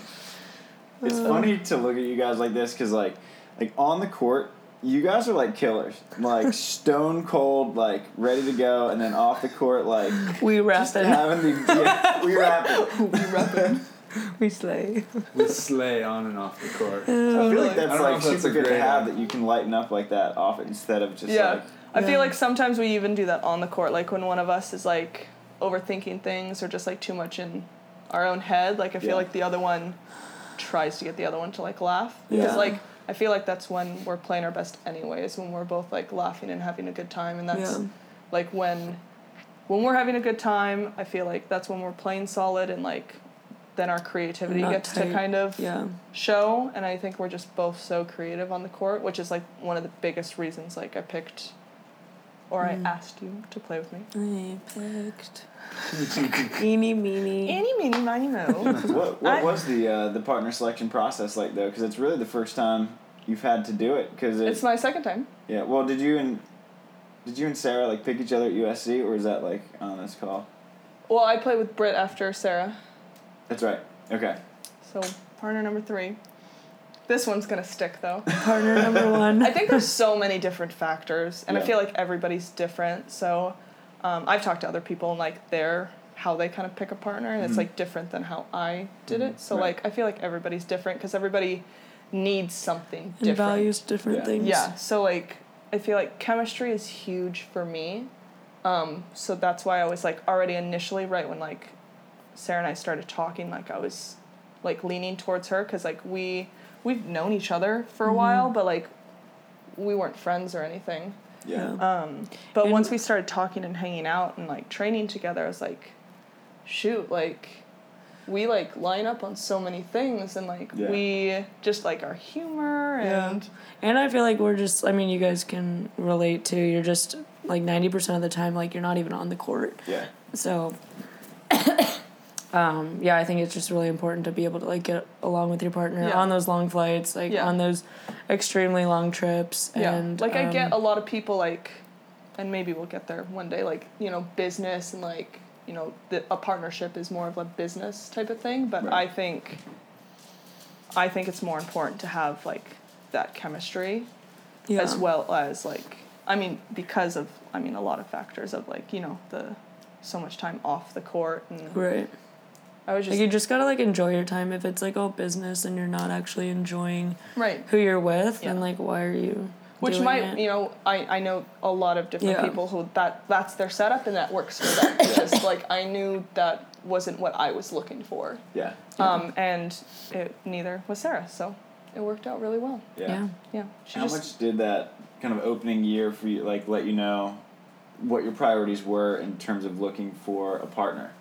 It's funny to look at you guys like this because like like on the court, you guys are like killers, like stone cold, like ready to go, and then off the court, like We just rap it. having the yeah, we rapping. We repping. We slay. We slay on and off the court. Oh, I feel like that's like if that's super good to have idea. that you can lighten up like that off it instead of just Yeah. like I Yeah. feel like sometimes we even do that on the court, like when one of us is like overthinking things or just like too much in our own head. Like I feel Yeah. like the other one tries to get the other one to like laugh because Yeah. like I feel like that's when we're playing our best anyways when we're both like laughing and having a good time and that's Yeah. like when when we're having a good time I feel like that's when we're playing solid and like then our creativity gets to kind of Yeah. show and I think we're just both so creative on the court which is like one of the biggest reasons like I picked or Mm. I asked you to play with me. I picked. Eeny meeny. Any, meeny, miny, mo. what what I- was the uh, the partner selection process like though? Because it's really the first time you've had to do it. Because it's my second time. yeah. Well, did you and did you and Sarah like pick each other at USC or is that like on this call? Well, I played with Britt after Sarah, That's right. Okay. so partner number three. This one's gonna stick though. Partner number one. I think there's so many different factors, and I feel like everybody's different. So, um, I've talked to other people and like their how they kind of pick a partner, and it's like different than how I did it. So Right. like I feel like everybody's different because everybody needs something And different. values different Yeah. things. Yeah. So like I feel like chemistry is huge for me. Um, so that's why I was like already initially right when like Sarah and I started talking, like I was like leaning towards her because like we we've known each other for a while, but like we weren't friends or anything. Yeah. Um, but And- once we started talking and hanging out and like training together, I was like, shoot, like we like line up on so many things and like Yeah. we just like our humor Yeah. and And I feel like we're just, I mean, you guys can relate to, you're just like 90% of the time, like you're not even on the court. Yeah. So, um, yeah, I think it's just really important to be able to like get along with your partner Yeah. on those long flights, like Yeah. on those extremely long trips. Yeah, And like I get um, a lot of people like, and maybe we'll get there one day. Like you know, business and like you know, the, a partnership is more of a business type of thing. But Right. I think, I think it's more important to have like that chemistry, yeah. as well as like I mean because of I mean a lot of factors of like you know the so much time off the court and Right. I was Like you just gotta like enjoy your time. If it's like all business and you're not actually enjoying right. who you're with, then like why are you? Which doing might, it? you know, I, I know a lot of different Yeah. people who that that's their setup and that works for them. Because like I knew that wasn't what I was looking for, Yeah. um, and it neither was Sarah, so it worked out really well. Yeah. yeah. Yeah, she How just much did that kind of opening year for you like let you know what your priorities were in terms of looking for a partner?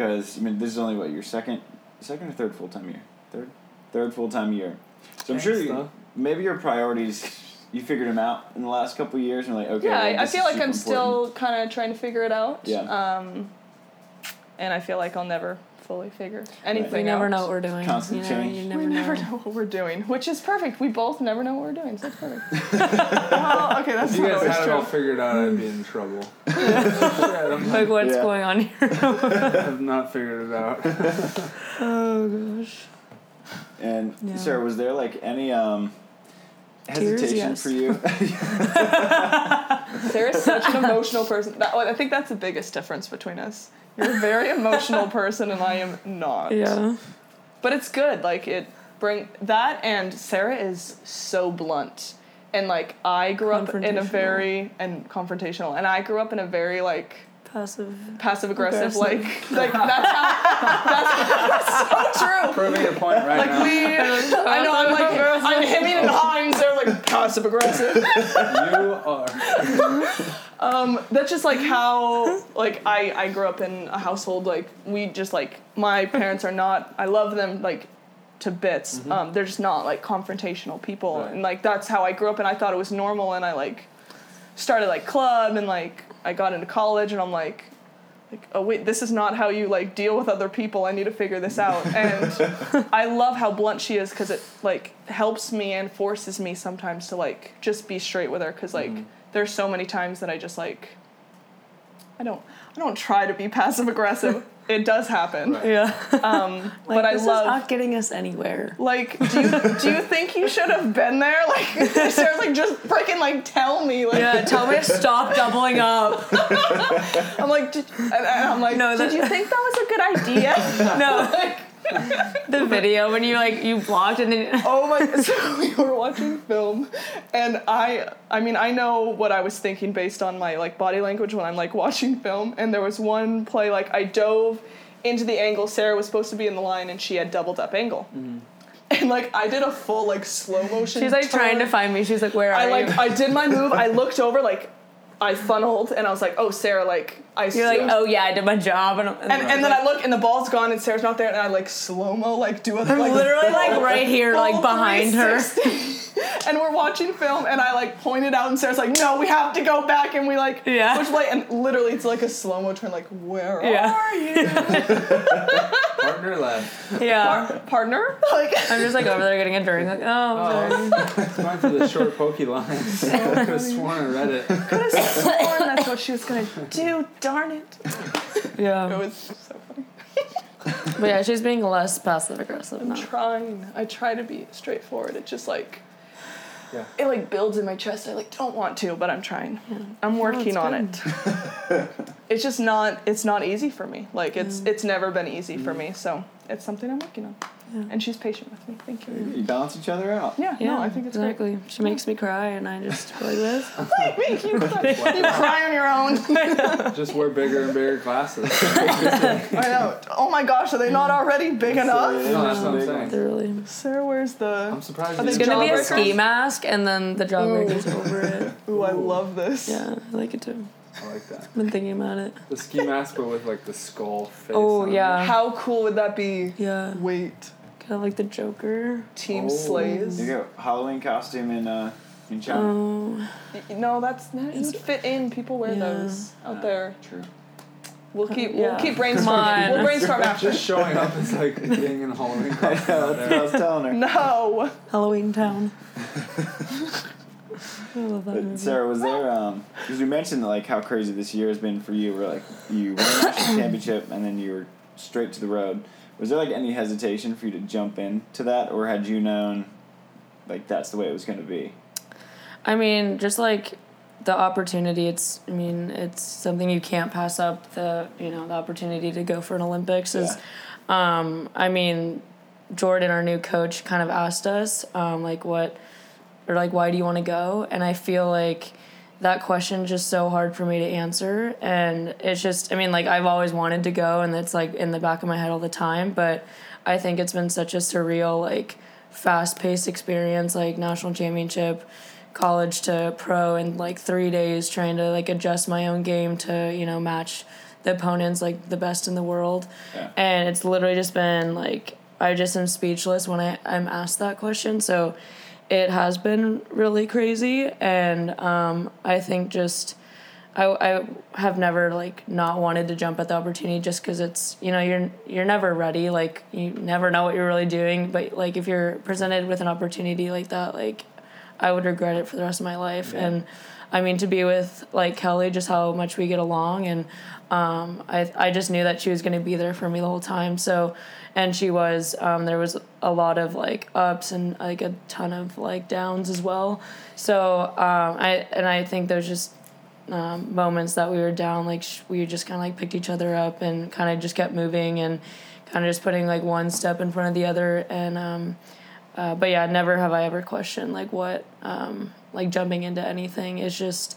Because I mean, this is only what your second, second or third full time year, third, third full time year. So I'm sure you, maybe your priorities you figured them out in the last couple of years and like okay. yeah. well, I, I feel like I'm still kind of trying to figure it out. Yeah. Um, and I feel like I'll never fully figure anything We never out. know what we're doing. Constant you know, change. You never we know. never know what we're doing, which is perfect. We both never know what we're doing, so it's perfect. well, okay, that's If you guys always had it all figured out, I'd be in trouble. I Like what's Yeah. going on here? I have not figured it out. oh gosh. And Yeah. Sarah, was there like any um Tears, hesitation yes. for you? Sarah's such an emotional person. That, I think that's the biggest difference between us. You're a very emotional person, and I am not. Yeah. But it's good. Like it bring that, and Sarah is so blunt, and like I grew up in a very and confrontational, and I grew up in a very like Passive. passive aggressive, Aggressive. like like that's how that's, that's so true. Proving your point right Like now. we, I know I'm like I'm hemming and hawing. They're like passive aggressive. You are. Um, that's just like how like I I grew up in a household like we just like my parents are not I love them like to bits. Um, they're just not like confrontational people Right. and like that's how I grew up and I thought it was normal and I like started like club and like I got into college and I'm like like oh wait this is not how you like deal with other people. I need to figure this out. And I love how blunt she is because it like helps me and forces me sometimes to like just be straight with her because like mm-hmm. there's so many times that I just like I don't I don't try to be passive aggressive it does happen Right. Yeah. um Like, but I this love is not getting us anywhere. like do you do you think you should have been there like Sarah's like just freaking like tell me like Yeah. Tell me to stop doubling up. I'm like did, and, and I'm like No, did that- you think that was a good idea No. like The video when you like you blocked and then Oh my! So we were watching film, and I, I mean, I know what I was thinking based on my like body language when I'm like watching film. And there was one play like I dove into the angle Sarah was supposed to be in the line, and she had doubled up angle. Mm-hmm. And like I did a full like slow motion. she's like trying to find me. She's like, where are you? I like? I did my move. I looked over like I funneled, and I was like, oh Sarah, like I. You're like, oh yeah, I did my job, and, and, And, and then I look and the ball's gone and Sarah's not there and I like slow mo like do a I'm like literally like right here, like behind her. and we're watching film and I like pointed out and Sarah's like, no, we have to go back and we like Yeah. push play and literally it's like a slow mo turn like where Yeah. are you Partner left. Yeah. Par- partner like I'm just like over there getting a drink. Like, oh, oh. sorry. It's going for the short pokey lines. I could have sworn I read it. could have sworn that's what she was gonna do darn it Yeah. it was so funny But yeah, she's being less passive aggressive I'm now. trying I try to be straightforward it just like Yeah. it like builds in my chest. I like don't want to, but I'm trying. Yeah. I'm working it's on good. it. it's just not it's not easy for me. Like it's mm. it's never been easy for mm. me. So it's something I'm working on. And she's patient with me. Thank you. You balance each other out. Yeah, Yeah, no, I think it's exactly. She makes me cry, and I just go like this. great. Make you cry. you cry on your own. Just wear bigger and bigger glasses. I know. Oh my gosh, are they not already big enough? No, that's what I'm saying. Literally. Sarah, where's the? I'm surprised Are you they It's gonna be a ski mask, and then the jawbreakers over it. Ooh, I love this. Yeah, I like it too. I like that. I've Been thinking about it. The ski mask, but with like the skull face. Oh, on it. yeah. How cool would that be? Yeah, Wait, kind like the Joker. Team Oh. slays. You go Halloween costume in uh in China. Y- No, that's that would fit in. People wear Yeah. those out there. True. We'll keep yeah. we'll keep brainstorming. on. We'll brainstorm after. Just showing up as like being in a Halloween I costume. know, out that's what I there. was telling her. No. Halloween Town. I love that movie. Sarah, was there um because we mentioned like how crazy this year has been for you, where like you won a national championship and then you were straight to the road. Was there like any hesitation for you to jump into that, or had you known like that's the way it was going to be? I mean, just like the opportunity, it's. I mean, it's something you can't pass up. The you know the opportunity to go for an Olympics is. Um, I mean, Jordan, our new coach, kind of asked us um, like what, or like why do you want to go? And I feel like that question just so hard for me to answer. And it's just i mean like i've always wanted to go and it's like in the back of my head all the time. But i think it's been such a surreal like fast-paced experience like national championship college to pro in like three days trying to like adjust my own game to you know match the opponents like the best in the world. Yeah. and it's literally just been like i just am speechless when I, i'm asked that question. So it has been really crazy and um, i think just I, I have never like not wanted to jump at the opportunity just because it's you know you're you're never ready like you never know what you're really doing but like if you're presented with an opportunity like that like I would regret it for the rest of my life. And I mean to be with like Kelly just how much we get along and um, I I just knew that she was going to be there for me the whole time. So and she was um, there was a lot of like ups and like a ton of like downs as well. So um, I and I think there's just um, moments that we were down like sh- we just kind of like picked each other up and kind of just kept moving and kind of just putting like one step in front of the other. And um, uh, but yeah never have i ever questioned like what um, like jumping into anything. It's just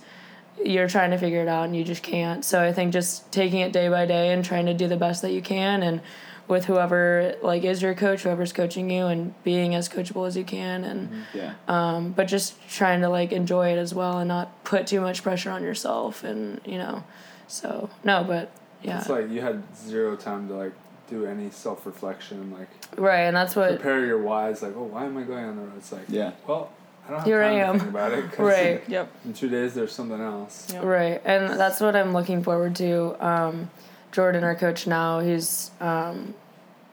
you're trying to figure it out and you just can't. So i think just taking it day by day and trying to do the best that you can and with whoever like is your coach whoever's coaching you and being as coachable as you can and Yeah. um, but just trying to like enjoy it as well and not put too much pressure on yourself and you know so no but yeah It's like you had zero time to like do any self reflection, like right and that's what prepare your whys. Like, oh, why am I going on the road? It's like, Yeah. well, I don't have Here time I to am. think about it. 'cause right Yep. In two days, there's something else. Yeah. Right, and that's what I'm looking forward to. Um, Jordan, our coach now, he's um,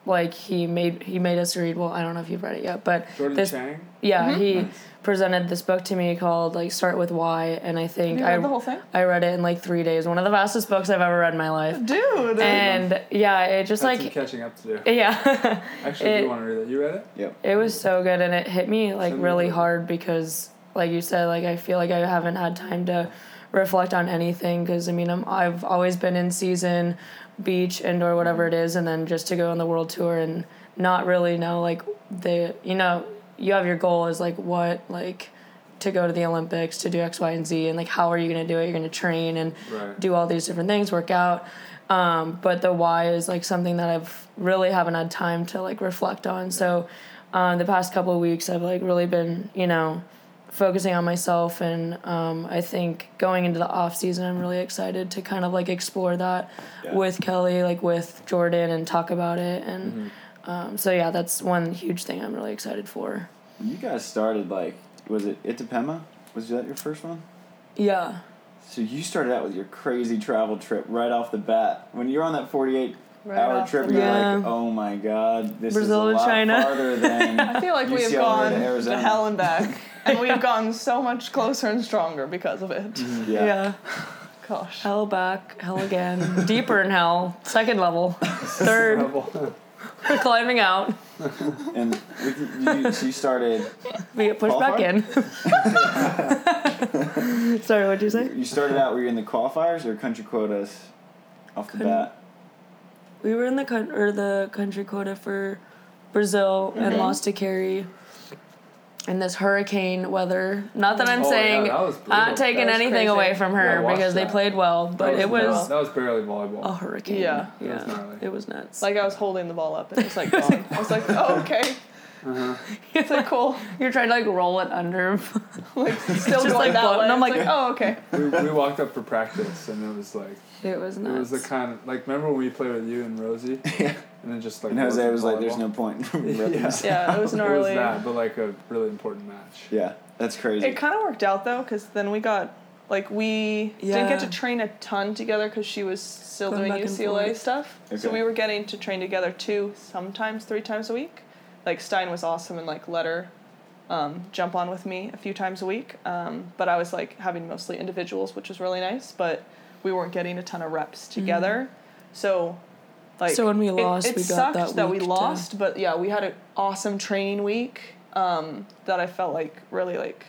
like he made he made us read. Well, I don't know if you've read it yet, but Jordan this Chang. yeah, he presented this book to me called like Start with Why, and I think You I read the whole thing, I read it in like three days. One of the fastest books I've ever read in my life, dude. and yeah, it just That's some like catching up to do. yeah. Actually, I it- do want to read it. You read it? It was so good, and it hit me like Send really the- hard because, like you said, like I feel like I haven't had time to reflect on anything because I mean I'm I've always been in season, beach, indoor, whatever it is, and then just to go on the world tour and not really know like the you know you have your goal is like what like to go to the Olympics to do X Y and Z and like how are you gonna do it? You're gonna train and Right. do all these different things, work out. Um, but the why is like something that I've really haven't had time to like reflect on. So um, the past couple of weeks, I've like really been, you know, focusing on myself, and um, I think going into the off season, I'm really excited to kind of like explore that Yeah. with Kelly, like with Jordan, and talk about it. And um, so yeah, that's one huge thing I'm really excited for. You guys started like was it Itapema? Was that your first one? Yeah. So you started out with your crazy travel trip right off the bat. When you're on that 48 Right hour trip, you're bat. like, oh my god, this Brazil is a to lot China. farther than. I feel like we have UCLA gone to to, Arizona. hell and back, and we've gotten so much closer and stronger because of it. Mm, yeah. yeah. Gosh. Hell back, hell again, deeper in hell, second level, third. We're climbing out. And with you, you, so you started. We get pushed back in. Sorry, what'd you say? You started out. Were you in the qualifiers or country quotas? Off the Couldn't- bat. We were in the coun- or the country quota for Brazil and mm-hmm. lost to Kerri. In this hurricane weather. Not that I'm Oh, yeah, saying that was not taking That was anything crazy. away from her watch because they played well, but That it was nuts. that was barely volleyball. a hurricane. Yeah. That was yeah, gnarly. it was nuts. Like I was holding the ball up and it was like gone. I was like, oh okay. Uh-huh. It's like cool. You're trying to like roll it under. Like still Just, going like, that floating. way. I'm I'm like- like, oh okay. we, we walked up for practice and it was like it was nice. it was the kind of like remember when we played with you and Rosie Yeah. and then just like And Jose wasn't was like, "There's no point." Yeah. Yeah, it was gnarly. It was that, but like a really important match. Yeah, that's crazy. It kind of worked out though, because then we got like we didn't get to train a ton together because she was still Going doing UCLA forth. stuff. So we were getting to train together two, sometimes three times a week. Like Stein was awesome and like let her um, jump on with me a few times a week. Um, but I was like having mostly individuals, which was really nice. But we weren't getting a ton of reps together. So like Mm-hmm. So when we lost, it, we got sucked that we week to- lost. But yeah, we had an awesome training week um, that I felt like really like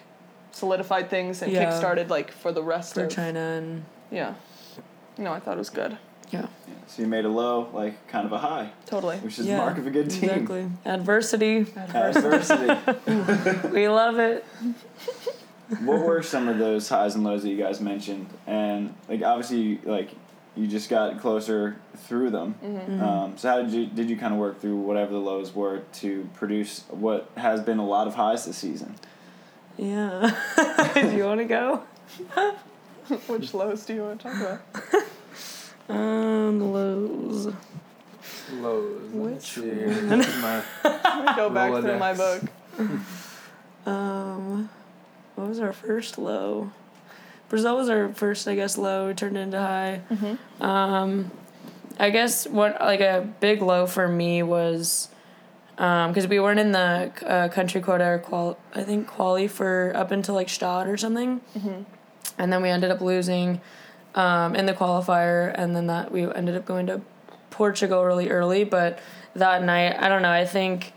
solidified things and Yeah. kick-started like for the rest for of China and yeah. No, I thought it was good. Yeah, Yeah, So you made a low, like kind of a high, Totally. which is yeah, the mark of a good team. Exactly. Adversity, Adversity. we love it. what were some of those highs and lows that you guys mentioned? And like obviously, like you just got closer through them. Mm-hmm. Um, so how did you did you kind of work through whatever the lows were to produce what has been a lot of highs this season? Yeah. Do you want to go? Which lows do you want to talk about? Um, lows. Lows. Which Let's see here. My- Let me go back through my book. Um, what was our first low? Brazil was our first, I guess, low. We turned into high. Um, I guess what like a big low for me was because we weren't in the uh, country quota or qual I think quali for up until like Gstaad or something, and then we ended up losing um, in the qualifier, and then that we ended up going to Portugal really early. But that night, I don't know. I think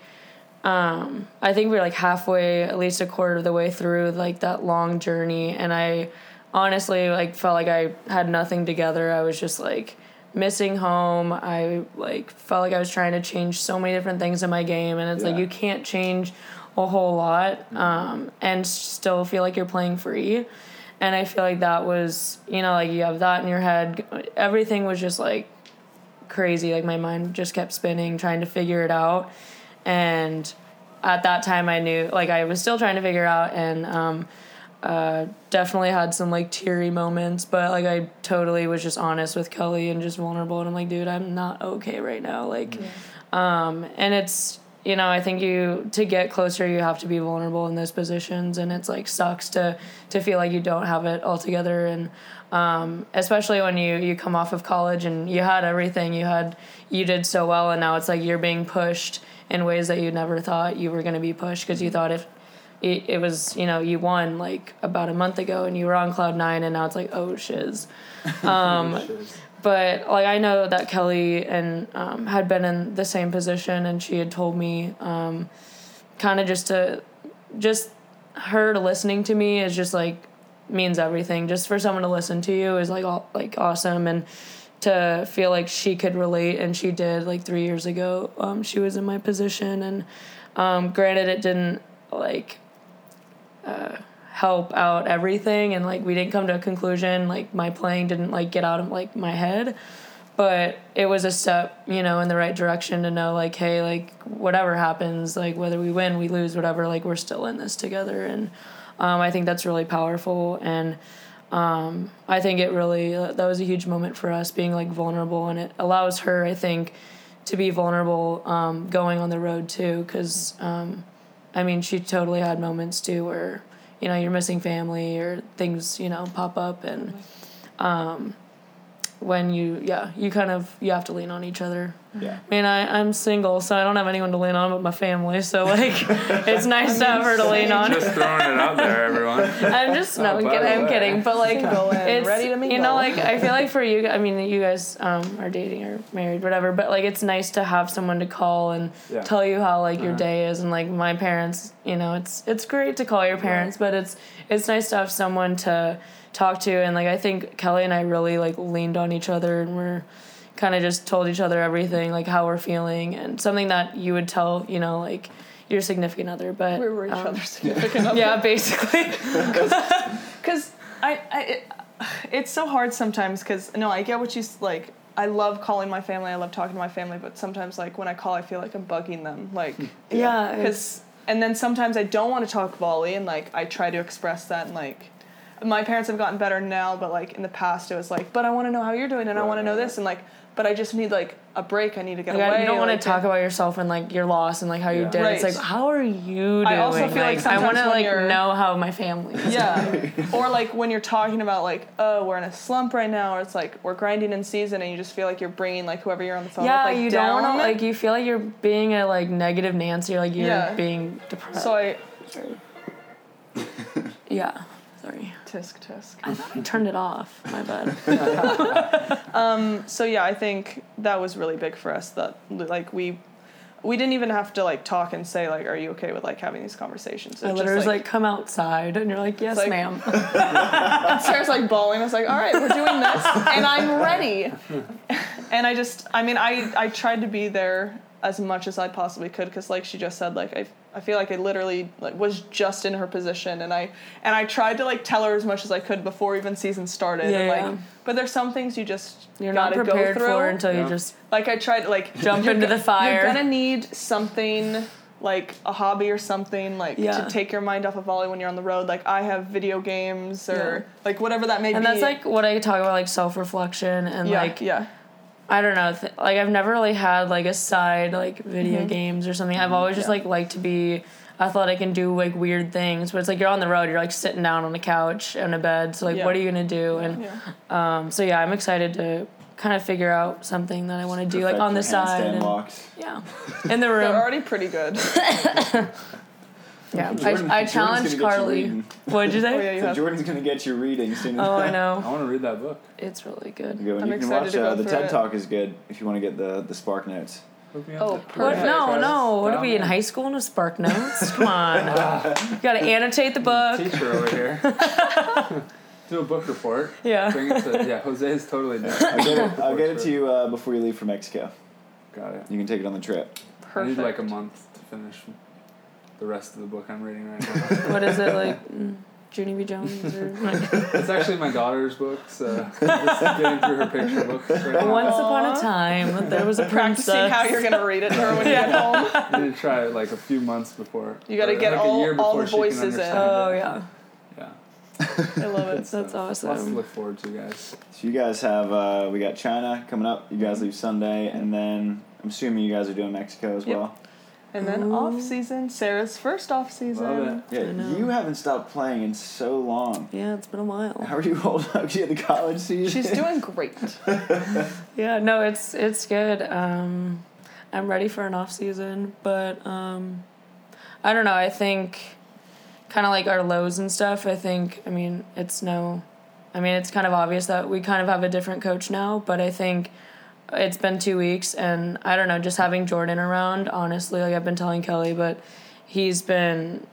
um, I think we are like halfway, at least a quarter of the way through like that long journey, and I honestly like felt like I had nothing together. I was just like missing home. I like felt like I was trying to change so many different things in my game, and it's like you can't change a whole lot um, and still feel like you're playing free. And I feel like that was, you know, like you have that in your head. Everything was just like crazy. Like my mind just kept spinning, trying to figure it out. And at that time, I knew, like, I was still trying to figure out and um, uh, definitely had some like teary moments. But like, I totally was just honest with Kelly and just vulnerable. And I'm like, dude, I'm not okay right now. Like, um, and it's, you know, I think you to get closer, you have to be vulnerable in those positions, and it's like sucks to to feel like you don't have it all together, and um, especially when you you come off of college and you had everything, you had you did so well, and now it's like you're being pushed in ways that you never thought you were going to be pushed because you thought if it, it was you know you won like about a month ago and you were on cloud nine, and now it's like oh shiz. Um, Shiz. But like I know that Kelly and um, had been in the same position, and she had told me, um, kind of just to, just her listening to me is just like means everything. Just for someone to listen to you is like all, like awesome, and to feel like she could relate, and she did like three years ago. Um, she was in my position, and um, granted, it didn't like help out everything. And like we didn't come to a conclusion like my playing didn't like get out of like my head. But it was a step you know in the right direction to know like hey like whatever happens like whether we win we lose whatever like we're still in this together. And um, i think that's really powerful. And um, i think it really that was a huge moment for us being like vulnerable. And it allows her i think to be vulnerable um, going on the road too. Because um, I mean, she totally had moments too where, you know, you're missing family or things, you know, pop up and um, when you, yeah, you kind of, you have to lean on each other Yeah. I mean, I, I'm single, so I don't have anyone to lean on but my family. So like, it's nice to have her to lean on. Just throwing it out there, everyone. I'm just no, Oh, I'm kidding. I'm kidding. But like, Single and it's ready to you know, like I feel like for you, I mean, you guys um, are dating or married, whatever. But like, it's nice to have someone to call and Yeah. tell you how like your Uh-huh. day is. And like my parents, you know, it's it's great to call your parents, but it's it's nice to have someone to talk to. And like I think Kelly and I really like leaned on each other and we're kind of just told each other everything, like how we're feeling, and something that you would tell, you know, like your significant other. But We were each um, other's significant other. yeah, basically. Because I, I it, it's so hard sometimes. Because no, I get what you s- like. I love calling my family. I love talking to my family. But sometimes, like when I call, I feel like I'm bugging them. Like Yeah, it's- because and then sometimes I don't want to talk volley, and like I try to express that, and like my parents have gotten better now, but like in the past it was like, but I want to know how you're doing, and I want to know this, and like, but I just need like a break. I need to get Like, away. I- you don't want like, to talk about yourself and like your loss and like how you Yeah. did. It's like how are you doing? I also feel like I sometimes want to like know how my family. Is. Yeah. or like when you're talking about like, oh, we're in a slump right now, or it's like we're grinding in season, and you just feel like you're bringing like whoever you're on the phone Yeah, with, like you down. don't like you feel like you're being a like negative Nancy or like you're Yeah. being depressed. So I Sorry. yeah, sorry. Tisk tisk. I thought I turned it off. My bad. Um, so yeah, I think that was really big for us. That like we. We didn't even have to like talk and say like, "Are you okay with like having these conversations?" It I just, literally was like, "Come outside," and you're like, "Yes, like- ma'am." Sarah's like bawling. I was like, all right, we're doing this, and I'm ready. And I just, I mean, I I tried to be there as much as I possibly could because, like she just said, like I I feel like I literally like was just in her position, and I and I tried to like tell her as much as I could before even season started. Yeah, and, like, yeah. But there's some things you just You're not gotta prepared go through. for until Yeah. you just Like I tried, to like Jump into the fire. You're gonna need something like a hobby or something like Yeah. to take your mind off of volley when you're on the road. Like I have video games or like whatever that may and be. And that's like what I talk about, like self reflection and yeah, like yeah. I don't know, th- like I've never really had like a side like video Mm-hmm. games or something. I've always just like liked to be athletic and do like weird things. But it's like you're on the road, you're like sitting down on a couch and a bed. So like, Yeah. what are you gonna do? And Yeah. um, so yeah, I'm excited to kind of figure out something that I want to do like on the side. handstand And, walks. yeah, in the room. They're already pretty good. Yeah, Jordan- I, I Jordan's challenged gonna get you Carly. What'd you Oh, yeah, say? you So have. Jordan's gonna get you reading soon. Oh, I know. I want to read that book. It's really good. Good. I'm you can excited watch to go uh, the TED it. Talk is good if you want to get the the Spark Notes. Hook me up Oh. What? perfect. No, no. What are we in high school in a Spark Notes? Come on. you gotta annotate the book. Teacher over here. Do a book report. Yeah. Bring it to yeah. Jose is totally new. I'll get it, I'll get it to you uh, before you leave for Mexico. Got it. You can take it on the trip. I need like a month to finish the rest of the book I'm reading right now. What is it like? mm, Junie B. Jones or it's actually my daughter's book, so just getting through her picture books right now. Once upon a time, there was a Practicing princess. how you're gonna read it to her when you get home. I need to try it like a few months before. You gotta get like, a all- year all the voices in. understand Oh it. yeah, Yeah. I love it. that's Lots to look forward to, guys. So you guys have uh, we got China coming up. You guys leave Sunday, and then I'm assuming you guys are doing Mexico as Yep. well. And then Ooh. off season, Sarah's first off season. Love it. Yeah, you haven't stopped playing in so long. Yeah, it's been a while. How are you holding up to the college season? She's doing great. Yeah, no, it's it's good. Um, I'm ready for an off season, but um, I don't know. I think kind of like our lows and stuff. I think I mean it's no, I mean it's kind of obvious that we kind of have a different coach now, but I think it's been two weeks and I don't know. Just having Jordan around, honestly, like I've been telling Kelly, but he's been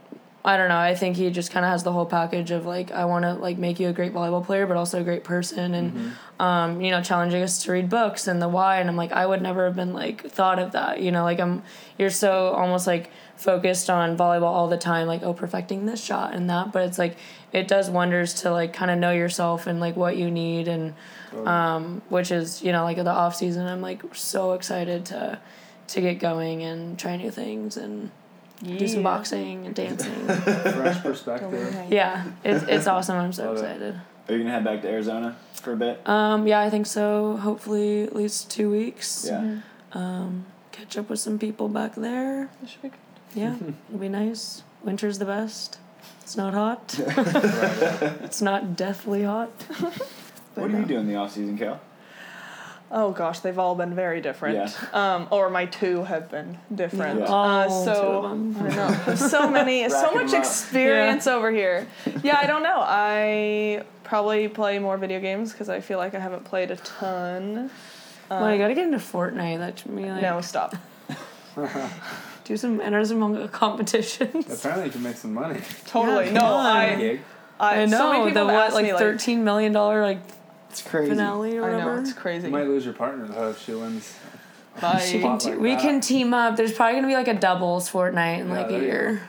I don't know. I think he just kind of has the whole package of like I want to like make you a great volleyball player, but also a great person, and um, you know, challenging us to read books and the why. And I'm like, I would never have been like thought of that. You know, like I'm you're so almost like focused on volleyball all the time, like oh, perfecting this shot and that. But it's like it does wonders to like kind of know yourself and like what you need and um, which is you know like the off season. I'm like so excited to to get going and try new things and do some boxing and dancing. Fresh perspective. yeah, it's it's awesome. I'm so Love it. excited. Are you gonna head back to Arizona for a bit? Um, yeah, I think so. Hopefully, at least two weeks. Yeah. Um, catch up with some people back there. That should be good. Yeah, it'll be nice. Winter's the best. It's not hot. It's not deathly hot. What do you do in the off season, Cal? Oh gosh, they've all been very different. Um, or my two have been different. Yeah. Uh, so two of them. I know so many, so much much 'em up. experience over here. Yeah, I don't know. I probably play more video games because I feel like I haven't played a ton. well, I gotta get into Fortnite. That should be like No, stop. Do some enter some competitions. Apparently, you can make some money. Totally. Yeah, no, come. I, I, I so many know people the have what asked like me, thirteen million dollar like It's crazy. finale or I whatever. know it's crazy. You might lose your partner though if she wins. Bye. She can Spot te- like we that. can team up. There's probably gonna be like a doubles Fortnite in Yeah, like there a you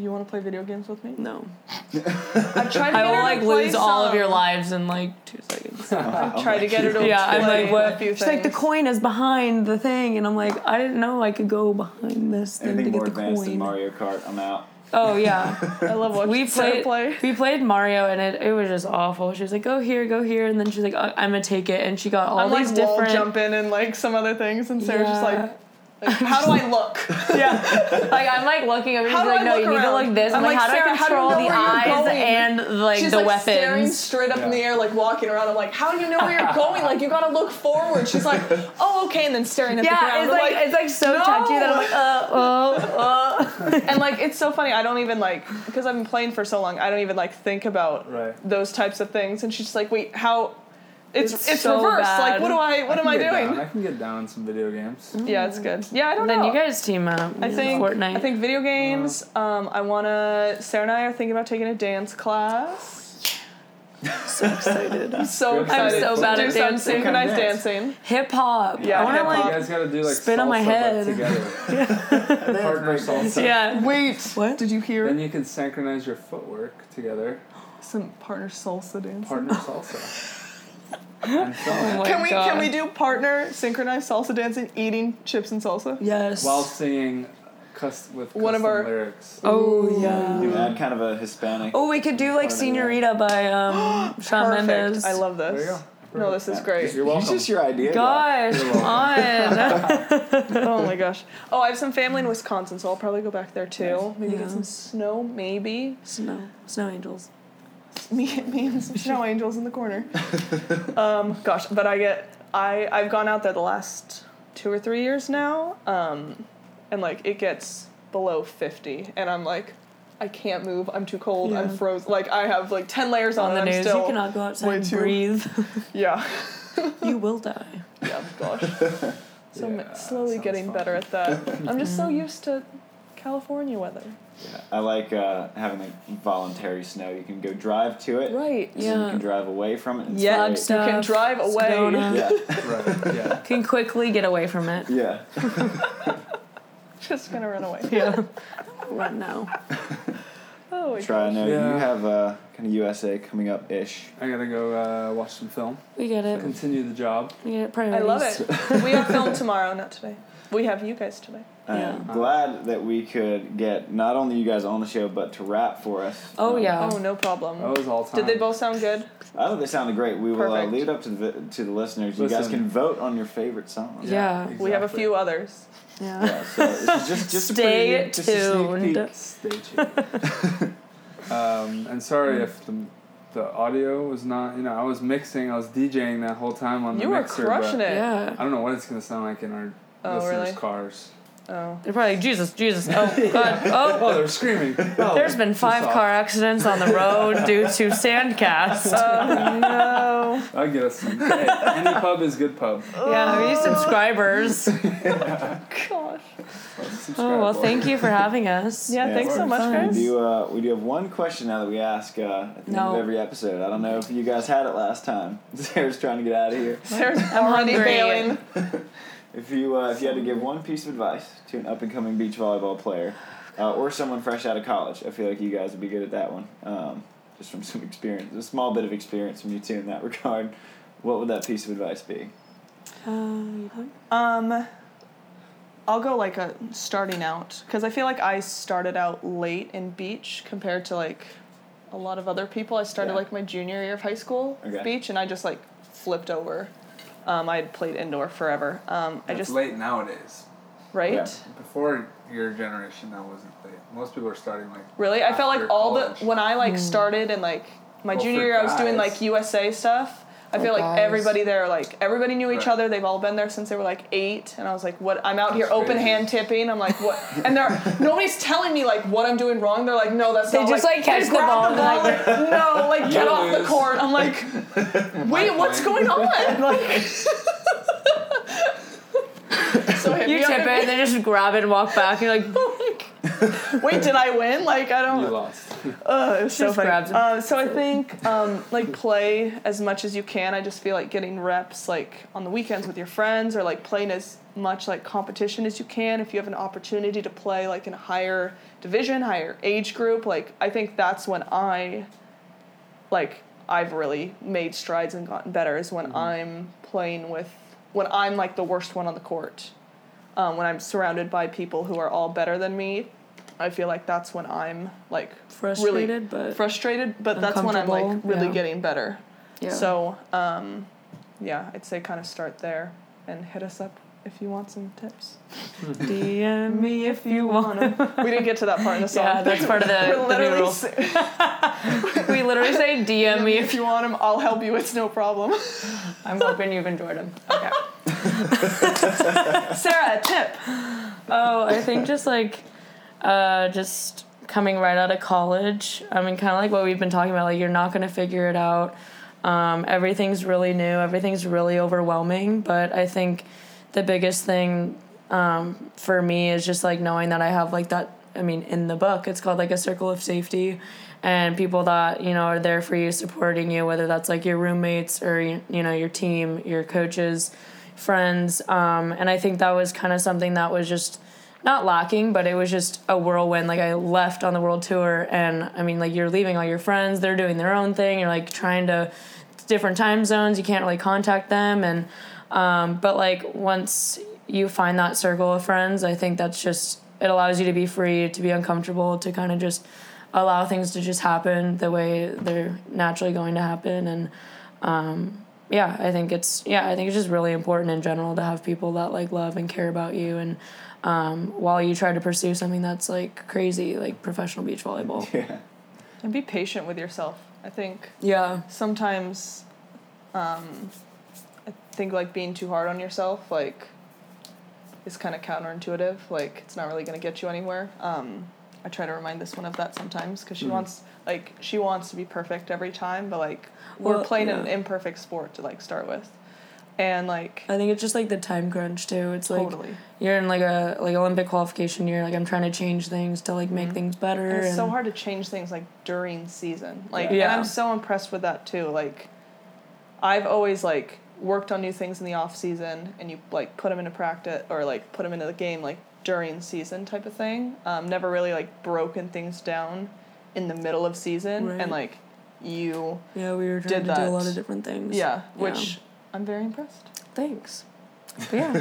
year. You want to play video games with me? No, I've tried to I will her like play lose all of your lives in like two seconds. I've tried to get her to yeah, I'm like, what? a few She's like, the coin is behind the thing, and I'm like, I didn't know I could go behind this thing Anything to more get the advanced than. Mario Kart, I'm out. Oh yeah, I love watching we Sarah played play. we played Mario, and it, it was just awful. She was like, go here, go here, and then she's like, oh, I- I'm gonna take it, and she got all I'm these like wall different. jumping and like some other things, and Sarah's just like, like, how do I look? yeah, like I'm like looking at me. How do like, I no, look you need to look this. I'm, I'm like, like, how do I how do you control know the eyes going? and like She's the like staring weapons? straight up in the air, like walking around. I'm like, how do you know where you're going? Like you gotta look forward. She's like, oh okay, and then staring at the ground. Yeah, it's I'm like, it's like so no. touchy that I'm like, uh, uh, uh. and like it's so funny. I don't even like because I've been playing for so long. I don't even like think about Right. those types of things. And she's just like, wait, how? It's It's it's, so reversed. Like what do I what am I doing? Down. I can get down in some video games. Yeah, it's good. Yeah, I don't then know. Then you guys team up. I you know, think Fortnite. I think video games. Um, I wanna. Sarah and I are thinking about taking a dance class. so excited. I'm so I'm excited. so to bad do at some dancing. synchronized What dancing. Hip hop. Yeah, I want to hip-hop. You like. guys gotta do like spit on my head. but together. Partner salsa. Yeah. Wait, What? did you hear? Then you can synchronize your footwork together. Some partner salsa dancing. Partner salsa. And film it. my Can we God. can we do partner synchronized salsa dancing, eating chips and salsa? Yes. while singing cus- with One of our- lyrics. oh yeah. You yeah. add kind of a Hispanic. Oh, we could do like Part of that. Senorita by um, Shawn Mendes. I love this. There you go. No, this is great. You're welcome. It's just your idea. Gosh, come on. oh my gosh. Oh, I have some family in Wisconsin, so I'll probably go back there too. Maybe Yeah. get some snow, maybe. Snow, snow angels. Me, me and some snow angels in the corner. Um, gosh, but I get I I've gone out there the last two or three years now, um, and like it gets below fifty, and I'm like, I can't move. I'm too cold. I'm frozen. Like I have like ten layers on, On the and I'm news, still you cannot go outside way and too- breathe. yeah you will die. yeah gosh. So I'm slowly getting fun. better at that. I'm just so used to California weather. Yeah. I like uh, having like voluntary snow. You can go drive to it. Right. and then You can drive away from it. It's Yeah, great. you can drive away. Sedona. Yeah. Right. Yeah. Can quickly get away from it. Yeah. Just gonna run away. Yeah. Run now. Oh, my Tri. I gosh. know Yeah. you have uh, kind of USA coming up ish. I gotta go uh, watch some film. We get it. Continue the job. We get it. I love it. we have film tomorrow, not today. We have you guys today. I'm Yeah. glad that we could get not only you guys on the show, but to rap for us. Oh, Um, yeah. Oh, no problem. That was all time. Did they both sound good? I thought they sounded great. We will uh, leave it up to the to the listeners. You guys can vote on your favorite song. Yeah. We have a few others. Yeah. Yeah, so this is just just a Stay preview, just a sneak tuned. peek. Stay tuned. um, and sorry if the, the audio was not. You know, I was mixing. I was DJing that whole time on the You were mixer. crushing but it. Yeah. I don't know what it's gonna sound like in our Oh, listeners' really? cars. Oh. They're probably like, Jesus, Jesus. Oh, God. Oh. Oh, they're screaming. Oh, There's been five soft. car accidents on the road due to sandcast. Oh, no. I'll get us some. Hey, any pub is good pub. yeah, we need subscribers. Gosh. Oh, well, thank you for having us. Yeah, Yeah, thanks so of much, course. guys. We do, uh, we do have one question now that we ask uh, at the end No. of every episode. I don't know if you guys had it last time. Sarah's trying to get out of here. Sarah's already hungry. bailing. If you uh, if you had to give one piece of advice to an up and coming beach volleyball player, uh, or someone fresh out of college, I feel like you guys would be good at that one. Um, just from some experience, a small bit of experience from you two in that regard. What would that piece of advice be? Uh, Um, I'll go like a starting out because I feel like I started out late in beach compared to like a lot of other people. I started Yeah. like my junior year of high school Okay. beach, and I just like flipped over. Um, I played indoor forever. Um, I It's just late nowadays. right. Yeah. Before your generation, that wasn't late. Most people are starting like. Really, I felt like After all college. the when I like started and like my Well, junior for year, I was doing like USA stuff. I feel oh, like guys. everybody there, like everybody knew each Right. other. They've all been there since they were like eight, and I was like, "What? I'm out here That's open hand tipping. I'm like, what? And they're nobody's telling me like what I'm doing wrong. They're like, no, that's They not just, like, catch the ball and, ball, like- like, no, like get You off the court. I'm like, wait, what's going on? Like, so You tip it, and they just grab it and walk back. You're like, Wait, did I win? Like I don't. You lost. Uh, it was so funny. Uh, so I think um, like play as much as you can. I just feel like getting reps like on the weekends with your friends or like playing as much like competition as you can. If you have an opportunity to play like in a higher division, higher age group, like I think that's when I like I've really made strides and gotten better is when I'm playing with when I'm like the worst one on the court. Um, when I'm surrounded by people who are all better than me, I feel like that's when I'm like frustrated, really but frustrated, but that's when I'm like really yeah. getting better. yeah. So, um, yeah, I'd say kind of start there and hit us up if you want some tips. DM me if you want. We didn't get to that part in the song. Yeah, that's part of the, We're the new literally rule. sa- We literally say DM me if if you want them, I'll help you. It's no problem. I'm hoping you've enjoyed them. Okay. Sarah, a tip. Oh, I think just like, uh, just coming right out of college. I mean, kind of like what we've been talking about. Like, you're not gonna figure it out. Um, everything's really new. Everything's really overwhelming. But I think the biggest thing um, for me is just like knowing that I have like that. I mean, in the book, it's called like a circle of safety, and people that you know are there for you, supporting you, whether that's like your roommates or you know your team, your coaches, friends. Um, and I think that was kind of something that was just not lacking, but it was just a whirlwind. Like I left on the world tour, and I mean, like you're leaving all your friends, they're doing their own thing. You're like trying to different time zones. You can't really contact them, and um, but like once you find that circle of friends, I think that's just it allows you to be free, to be uncomfortable, to kind of just allow things to just happen the way they're naturally going to happen, and um, yeah, I think it's yeah, I think it's just really important in general to have people that like love and care about you, and um, while you try to pursue something that's like crazy, like professional beach volleyball. Yeah. And be patient with yourself. I think Yeah, sometimes um, I think like being too hard on yourself like is kind of counterintuitive like it's not really going to get you anywhere um, i try to remind this one of that sometimes because she wants like she wants to be perfect every time but like we're Well, playing an imperfect sport to like start with and like I think it's just like the time crunch too. It's like totally you're in like a like Olympic qualification year. Like I'm trying to change things to like make things better. And it's so hard to change things like during season. Like Yeah. and I'm so impressed with that too. Like I've always like worked on new things in the off season and you like put them into practice or like put them into the game like during season type of thing. Um, never really like broken things down in the middle of season Right. and like you Yeah, we were trying to do a lot of different things. yeah, which I'm very impressed. thanks. But yeah,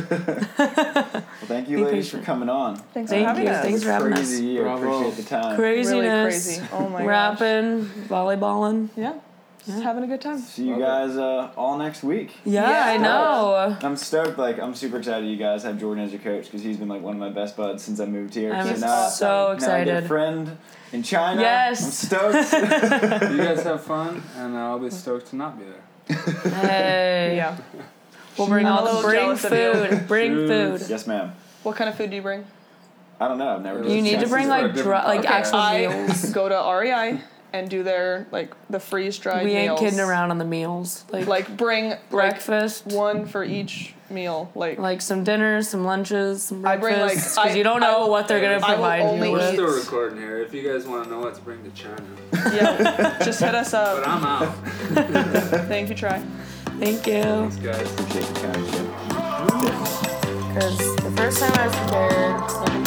Well, thank you, Be ladies, for coming on. Thanks Thank for having you. us. Thanks for having us. Crazy year. Bravo. Appreciate the time. craziness. Really crazy. Oh my gosh. Rapping, volleyballing. Yeah. Just having a good time. See you Love guys uh, all next week. Yeah, I know. I'm stoked. Like I'm super excited you guys have Jordan as your coach because he's been like one of my best buds since I moved here. I'm so now, so now I get a friend in China. Yes. I'm stoked. You guys have fun, and I'll be stoked to not be there. Hey. Yeah. We'll bring all the bring jealous of you. food. Bring food. yes, ma'am. What kind of food do you bring? I don't know. I've never. You done You need to bring like different like podcast. actual I meals. go to REI and do their like the freeze dried We ain't meals. kidding around on the meals. Like, Like bring breakfast, like one for each meal. Like, like some dinners, some lunches, some I bring, like, breakfasts. Because I- you don't know I- what they're gonna I will provide only you We're eat- with. still recording here. If you guys want to know what to bring to China, yeah, just hit us but up. I'm out. Thank you, Tri. Thank you. Thanks, guys. Appreciate the time. Because the first time I prepared, second